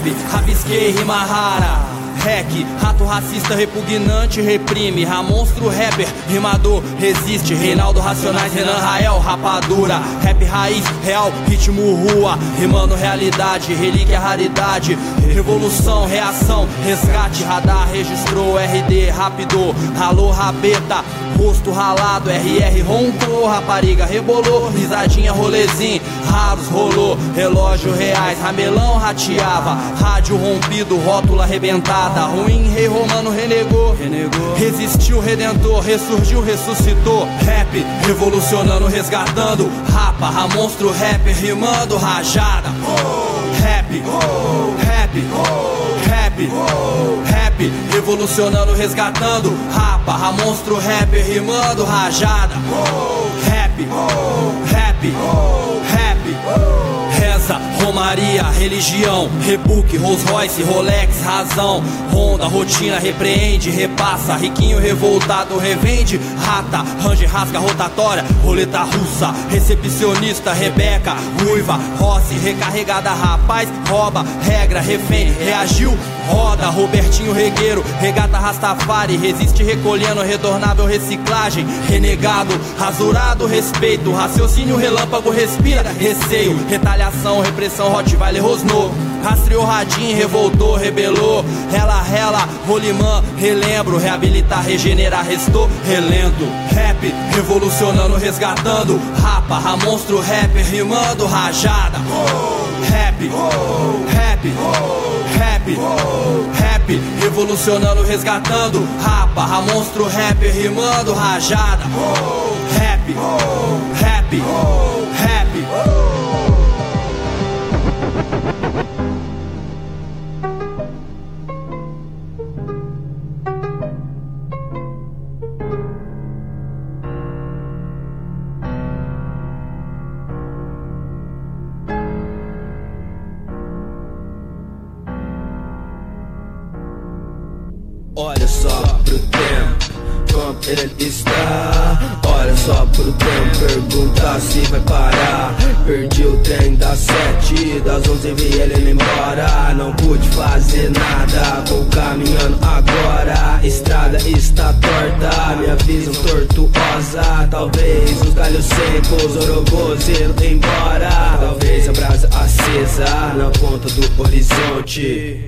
Speaker 27: Reverb, Rabisquei, Rima Rara. Hack, rato racista repugnante, reprime. Ramonstro rapper, rimador, resiste. Reinaldo Racionais, Renan Rael, rapadura. Rap raiz, real, ritmo rua. Rimando realidade, relíquia, raridade. Revolução, reação, resgate, radar, registrou, RD, rápido. Ralou, rabeta, rosto ralado, RR roncou, rapariga rebolou, risadinha rolezinho, raros rolou, relógio reais, ramelão rateava, rádio rompido, rótula arrebentada, ruim, rei romano renegou, renegou, resistiu, redentor, ressurgiu, ressuscitou, rap, revolucionando, resgatando, rapa, ramonstro, rap, rimando, rajada, rap, rap, rap, rap, revolucionando, resgatando, rapa, ramonstro, rap, rimando, rajada, rap, rap, rap, reza, romaria, religião, rebook, Rolls Royce, Rolex, razão, Honda, rotina, repreende, repassa, riquinho revoltado, revende, rata, range, rasga, rotatória, roleta russa, recepcionista, Rebeca, ruiva, Rossi, recarregada, rapaz, rouba, regra, refém, reagiu, roda, Robertinho Regueiro, regata Rastafari, resiste recolhendo, retornável reciclagem, renegado, rasurado, respeito, raciocínio, relâmpago, respira, receio, retaliação, repressão, Rottweiler rosnou. Rastreou radinho, revoltou, rebelou. Rela, rela, rolimã, relembro. Reabilitar, regenerar, restou, relento. Rap, revolucionando, resgatando. Rapa, ramonstro, rap, rimando, rajada. Rap, rap, rap, rap, revolucionando, resgatando. Rapa, ramonstro, rap, rimando, rajada. Rap, rap, rap.
Speaker 2: Onze vi ele indo embora. Não pude fazer nada, vou caminhando agora. Estrada está torta, minha visão tortuosa. Talvez os galhos secos, orobôs indo embora. Talvez a brasa acesa na ponta do horizonte.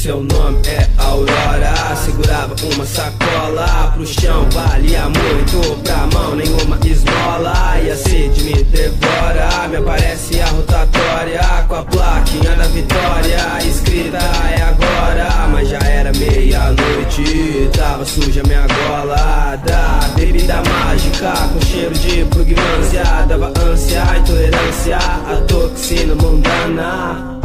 Speaker 2: Seu nome é Aurora. Segurava uma sacola pro chão. Valia muito pra mão, nenhuma esmola. E a sede me devora Me aparece a rotatória. Com a plaquinha da vitória Escrita é agora. Mas já era meia-noite Tava suja minha gola. Da bebida mágica Com cheiro de pugnância Dava ânsia, intolerância A toxina mundana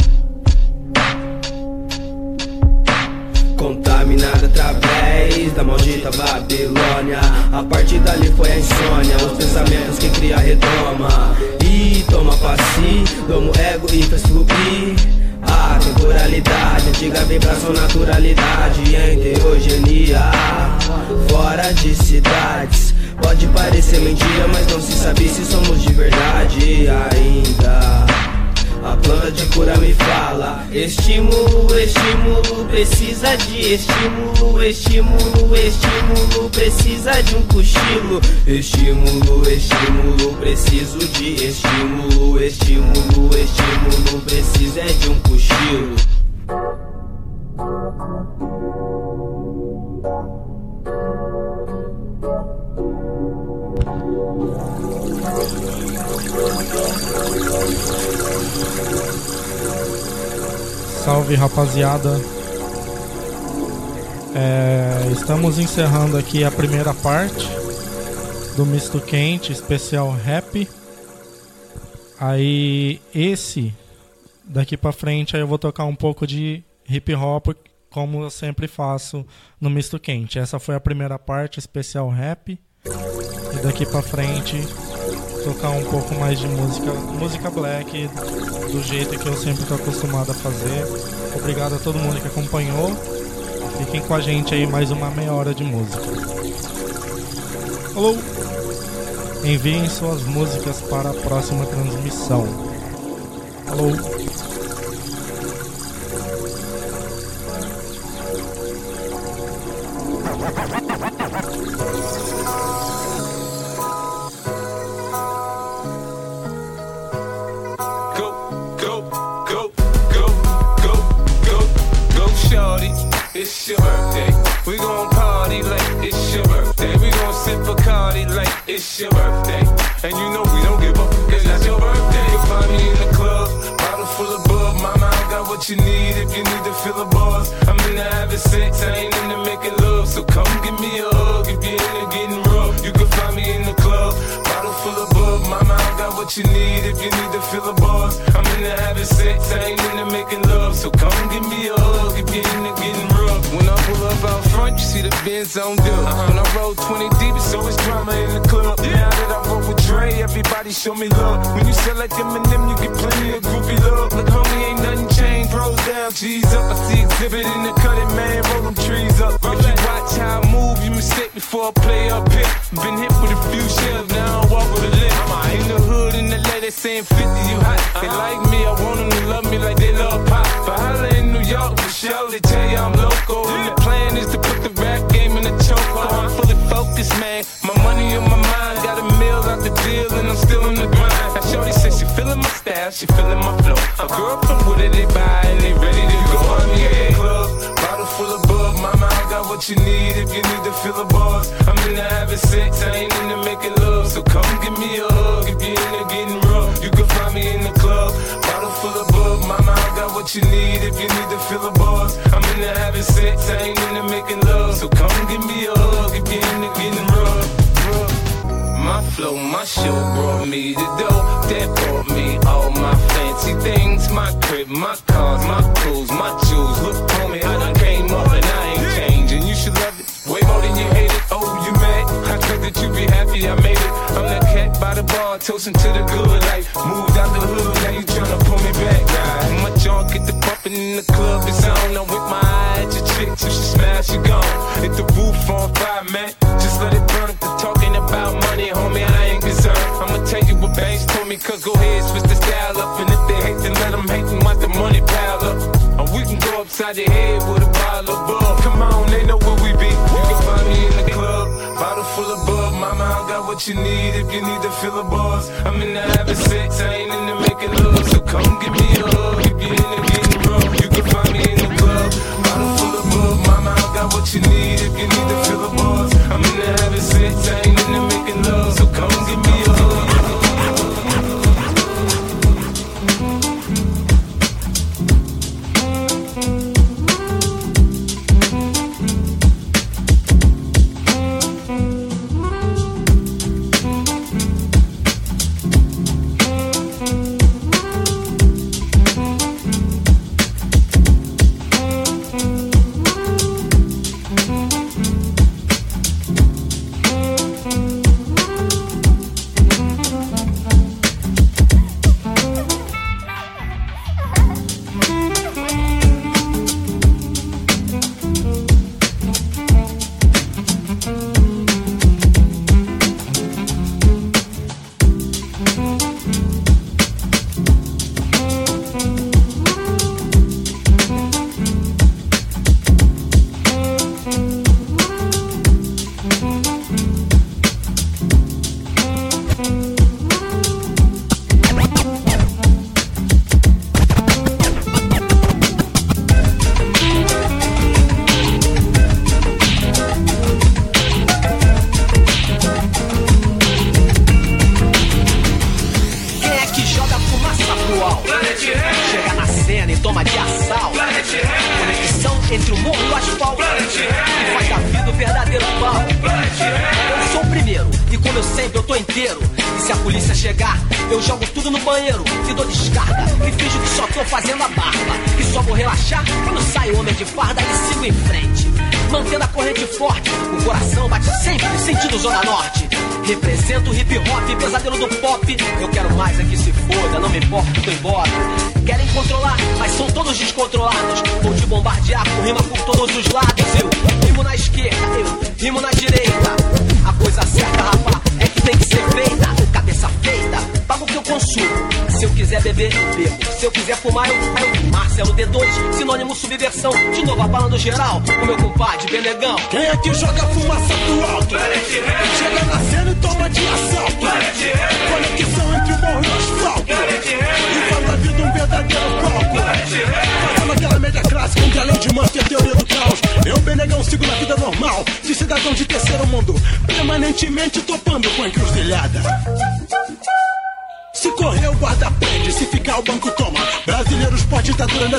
Speaker 2: Contaminada através da maldita Babilônia. A partir dali foi a insônia Os pensamentos que cria redoma. E toma pra si Domo ego e faz fluir a temporalidade, antiga vibração, naturalidade, enteogenia. Fora de cidades, pode parecer mentira, mas não se sabe se somos de verdade ainda a planta de cura me fala Estímulo, estímulo, precisa de estímulo Estímulo, estímulo, precisa de um cochilo. Estímulo, estímulo, preciso de estímulo Estímulo, estímulo, precisa é de um cochilo
Speaker 1: Salve rapaziada. É, estamos encerrando aqui a primeira parte do Misto Quente especial rap. Aí esse daqui pra frente aí eu vou tocar um pouco de hip hop como eu sempre faço no Misto Quente. Essa foi a primeira parte especial rap. E daqui pra frente tocar um pouco mais de música, música black, do jeito que eu sempre tô acostumado a fazer. Obrigado a todo mundo que acompanhou. Fiquem com a gente aí mais uma meia hora de música. Alô! Enviem suas músicas para a próxima transmissão. Alô!
Speaker 17: It's your birthday. We gon' party like it's your birthday. We gon' sip Bacardi like it's your birthday. And you know we don't give up, cause that's your birthday. You'll find me in the club, bottle full of bub. Mama, I got what you need if you need to fill the bars. I'm into having sex, I ain't into making love. So come give me a hug if you're into getting rough. You can find me in the club, full. Mama, I got what you need if you need to fill the bars. I'm into having sex, I ain't into making love. So come give me a hug if you're into getting rough. When I pull up out front, you see the Benz on dub. Uh-huh. When I roll 20 deep, it's always drama in the club. Now that I roll with Dre, everybody show me love. When you sell like Eminem, you get plenty of groupie love. Look, homie, ain't nothing changed. Rolls down, G's up. I see exhibit in the cutting, man. Roll them trees up. If you watch how I move, you mistake before I play up here. Been hit saying 50, you hot. They like me, I want them to love me like they love pop. But holla in New York, sure, they tell you I'm local. And the plan is to put the rap game in the choke. I'm fully focused, man. My money on my mind, got a meal out the deal, and I'm still in the grind. Now, Shorty says she feeling my style, she feeling my flow. A girl from Wooded, they buy, and they ready to go. I'm in the club, bottle full of bub. Mama, I got what you need if you need to fill the bars. I'm into having sex, I ain't you need if you need to fill a bars. I'm into having sex, I ain't into making love. So come give me a hug if you're into getting rough. My flow, my show brought me the dough that brought me all my fancy things. My crib, my cars, my clothes, my jewels. Look, homie, I done came up and I ain't changing. You should love it way more than you hate it. Oh, you mad? I thought that you be happy I made it. I'm that cat by the bar, toasting to the good life. Moved out the hood, now you tryna me. Jaw get the bumping in the club, it's on. I'm with my eye at your chick, so she smash, she gone. Hit the roof on fire, man. Just let it burn. If they're talking about money, homie, I ain't concerned. I'ma tell you what Banks told me, cause go ahead, switch the style up. And if they hate, then let them hate and watch the money pile up. Or we can go upside the head with a bottle of bug. Come on, they know where we be. You can find me in the club, bottle full of bug. Mama, I got what you need if you need to fill the bars. I'm into having sex, I ain't into making love. So come give me a hug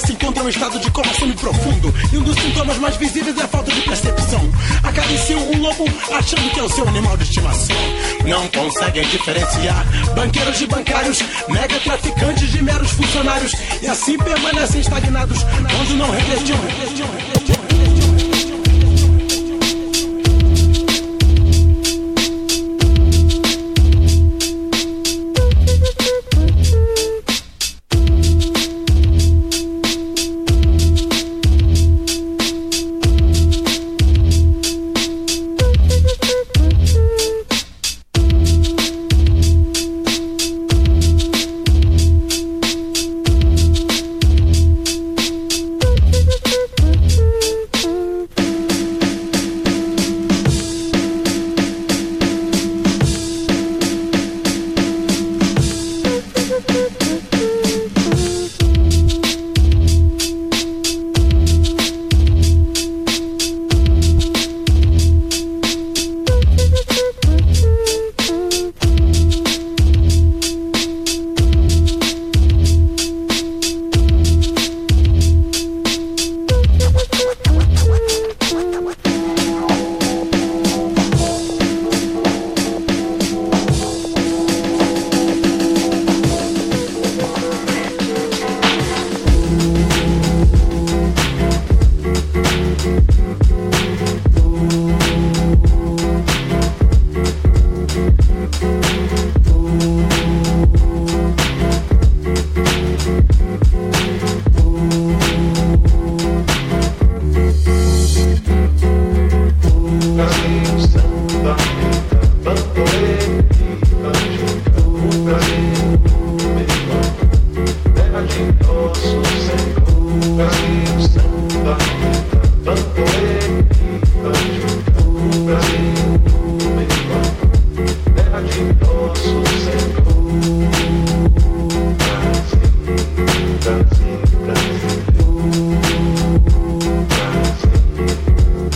Speaker 28: se encontra é
Speaker 29: um estado de coma semi-profundo. E um dos sintomas mais visíveis é a falta de percepção. Acariciam um lobo achando que é o seu animal de estimação. Não conseguem diferenciar banqueiros de bancários, mega traficantes de meros funcionários. E assim permanecem estagnados, onde não
Speaker 25: refletiam, refletiam, refletiam.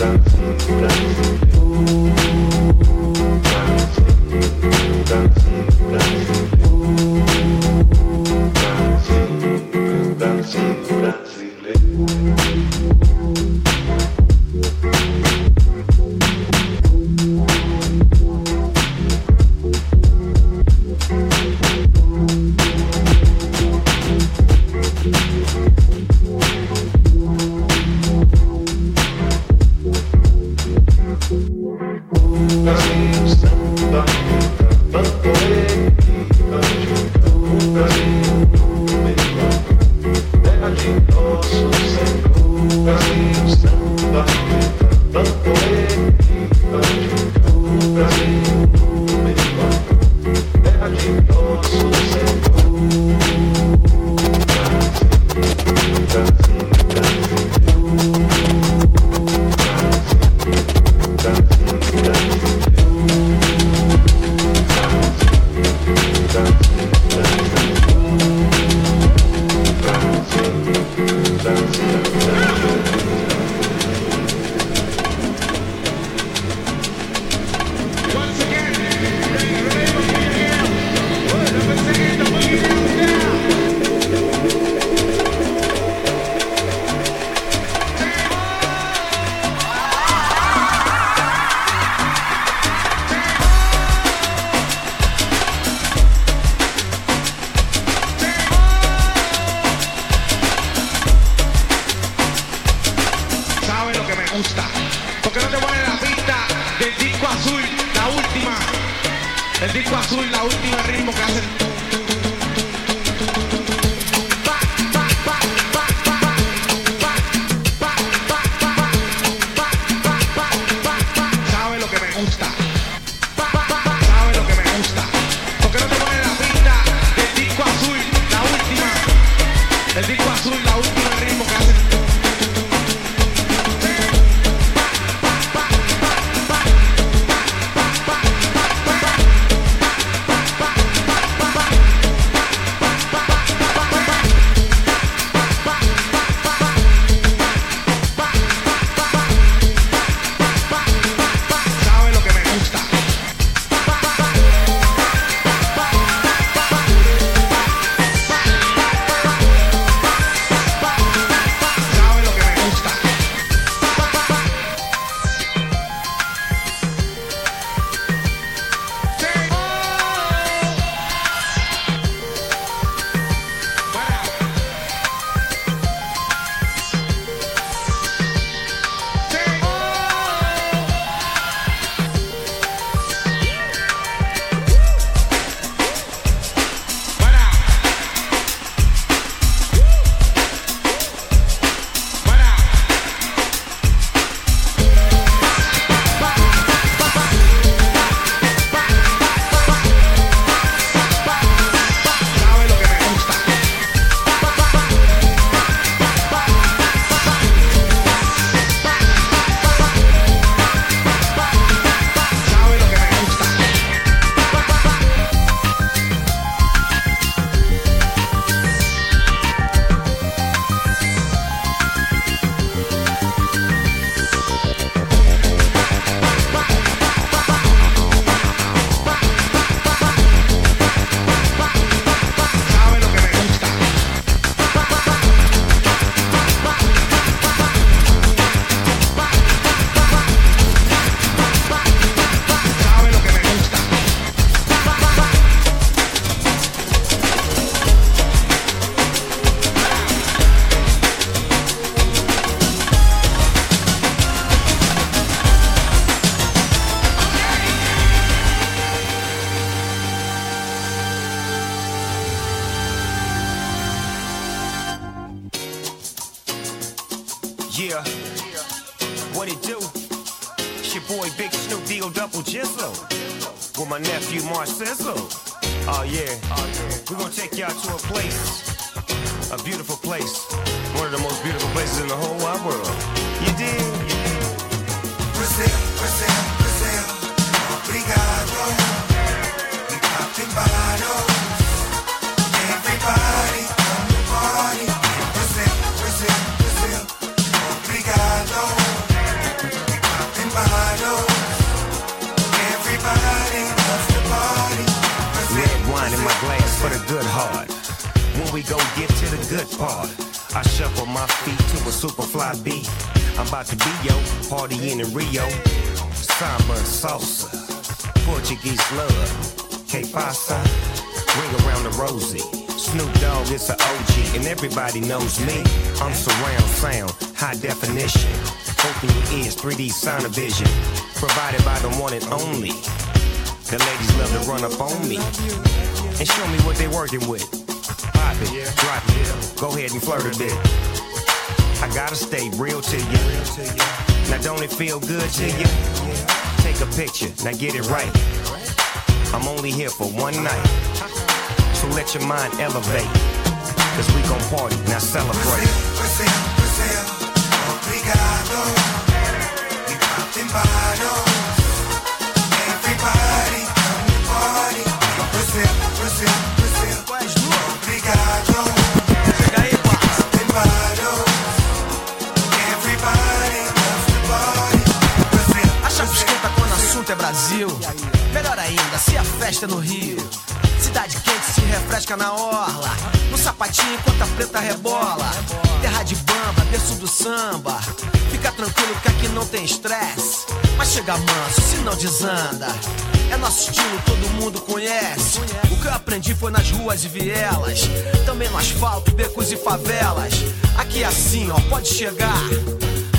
Speaker 25: dance, dance. Gonna take y'all to a place. A beautiful place. One of the most beautiful places in the whole wide world. You dig? Go get to the good part, I shuffle my feet to a super fly beat. I'm about to be yo, partying in Rio. Samba salsa, Portuguese love. Que pasa? Ring around the rosy. Snoop Dogg is an OG, and everybody knows me. I'm surround sound, high definition. Open your ears, 3D sound of vision. Provided by the one and only. The ladies love to run up on me and show me what they working with. Pop it, drop it, go ahead and flirt a bit. I gotta stay real to you. Now don't it feel good to you? Take a picture, now get it right. I'm only here for one night. So let your mind elevate. Cause we gon' party, now celebrate.
Speaker 30: Brazil, Brazil. Obrigado.
Speaker 31: Brasil. Melhor ainda, se a festa é no Rio. Cidade quente se refresca na orla. No sapatinho enquanto a preta rebola. Terra de bamba, berço do samba. Fica tranquilo que aqui não tem estresse. Mas chega manso, se não desanda. É nosso estilo, todo mundo conhece. O que eu aprendi foi nas ruas e vielas. Também no asfalto, becos e favelas. Aqui é assim, ó, pode chegar.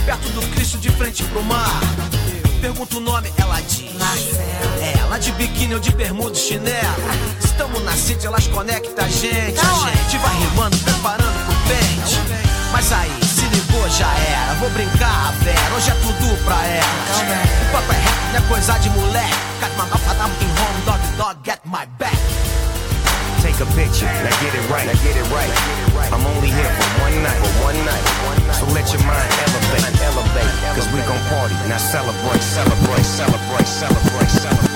Speaker 31: perto do Cristo de frente pro mar. Pergunta o nome, ela diz. É, ela de biquíni ou de bermuda e chinelo. Estamos na city, elas conectam a gente. A gente vai rimando, preparando pro pente. Mas aí, se ligou, já era. Vou brincar, Vera. Hoje é tudo pra ela. O papo é rap, não é coisa de moleque. Got my mouth, I'm in home, dog, dog, get my back.
Speaker 15: A picture, now get it right, now get it right. I'm only here for one night, for one night. So let your mind elevate, elevate. Cause we gon' party, now celebrate, celebrate, celebrate, celebrate, celebrate.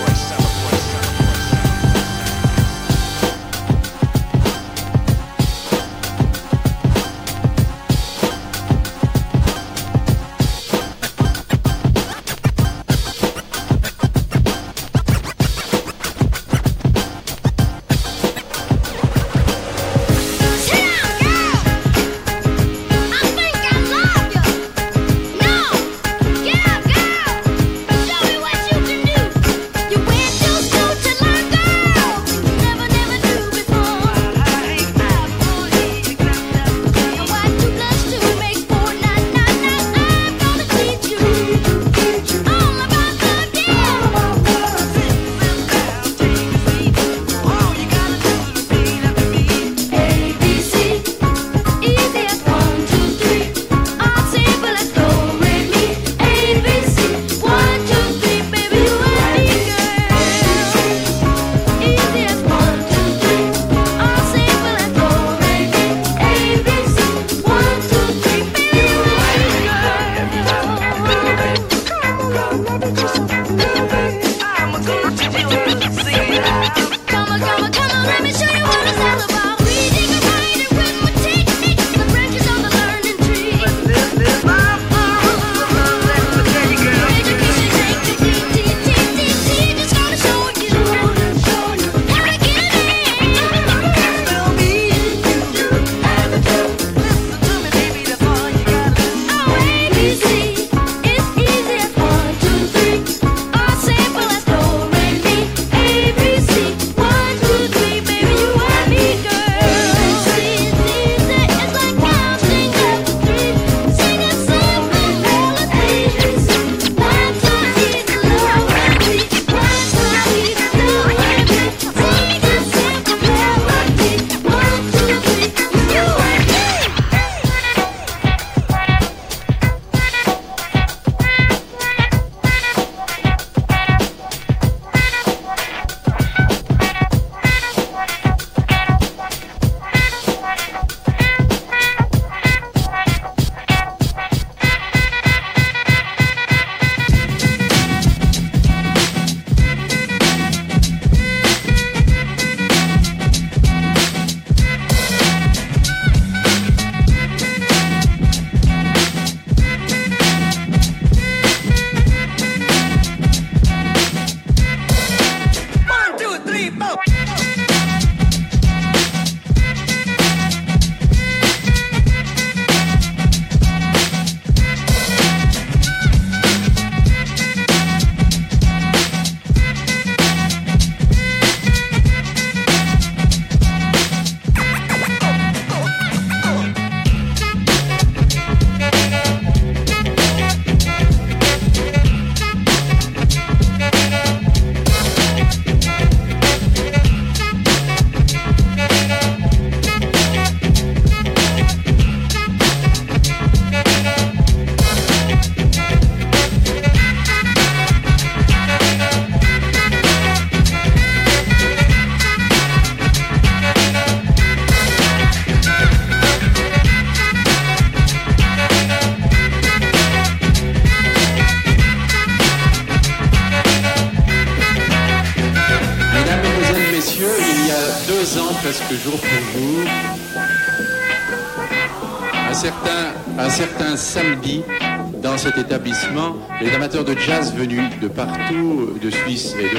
Speaker 32: police et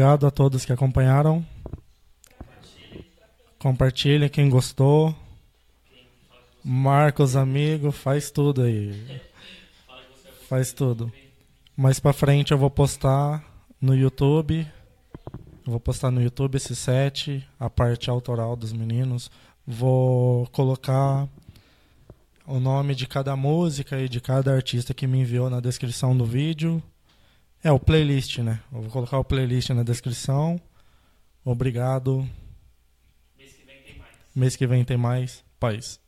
Speaker 1: Obrigado a todos que acompanharam. Compartilha quem gostou. Marca os amigos, faz tudo aí. Faz tudo. Mais pra frente eu vou postar no YouTube. Eu vou postar no YouTube esse set, a parte autoral dos meninos. Vou colocar o nome de cada música e de cada artista que me enviou na descrição do vídeo. É o playlist, né? Eu vou colocar o playlist na descrição. Obrigado. Mês que vem tem mais. Mês que vem tem mais. Paz.